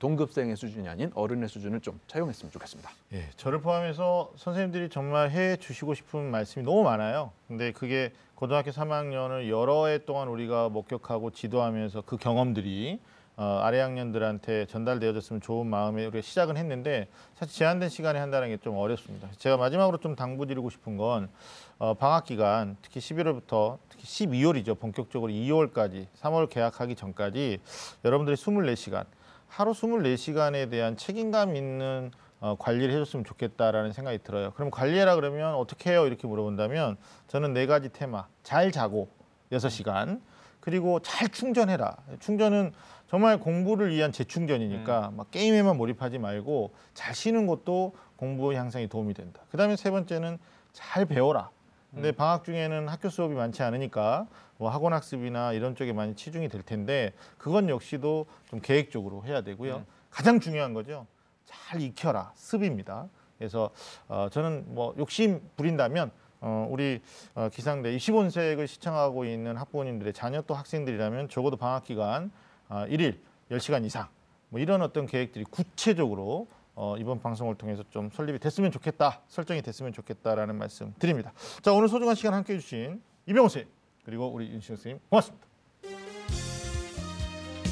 동급생의 수준이 아닌 어른의 수준을 좀 차용했으면 좋겠습니다. 예, 저를 포함해서 선생님들이 정말 해 주시고 싶은 말씀이 너무 많아요. 근데 그게 고등학교 3학년을 여러 해 동안 우리가 목격하고 지도하면서 그 경험들이 어, 아래 학년들한테 전달되어졌으면 좋은 마음에 우리가 시작은 했는데 사실 제한된 시간에 한다는 게 좀 어렵습니다. 제가 마지막으로 좀 당부드리고 싶은 건 어, 방학 기간 특히 11월부터 특히 12월이죠. 본격적으로 2월까지 3월 개학하기 전까지 여러분들이 24시간 하루 24시간에 대한 책임감 있는 어, 관리를 해줬으면 좋겠다라는 생각이 들어요. 그럼 관리해라 그러면 어떻게 해요? 이렇게 물어본다면 저는 네 가지 테마. 잘 자고 6시간. 그리고 잘 충전해라. 충전은 정말 공부를 위한 재충전이니까 막 게임에만 몰입하지 말고 잘 쉬는 것도 공부 향상에 도움이 된다. 그다음에 세 번째는 잘 배워라. 근데 방학 중에는 학교 수업이 많지 않으니까 뭐 학원 학습이나 이런 쪽에 많이 치중이 될 텐데 그건 역시도 좀 계획적으로 해야 되고요. 음. 가장 중요한 거죠. 잘 익혀라. 습입니다. 그래서 어, 저는 뭐 욕심 부린다면 어, 우리 어, 기상대 25색을 시청하고 있는 학부모님들의 자녀 또 학생들이라면 적어도 방학 기간 어, 1일 10시간 이상 뭐 이런 어떤 계획들이 구체적으로 어, 이번 방송을 통해서 좀 설립이 됐으면 좋겠다, 설정이 됐으면 좋겠다라는 말씀 드립니다. 자 오늘 소중한 시간 함께해 주신 이병호 선생님 그리고 우리 윤신 선생님 고맙습니다.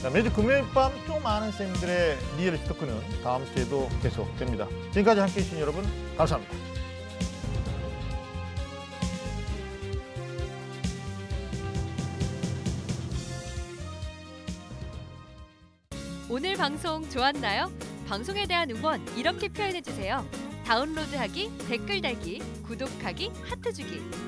자, 매주 금요일 밤 좀 많은 쌤들의 real talk는 다음 주에도 계속됩니다. 지금까지 함께해 주신 여러분 감사합니다. 오늘 방송 좋았나요? 방송에 대한 응원 이렇게 표현해 주세요. 다운로드하기, 댓글 달기, 구독하기, 하트 주기.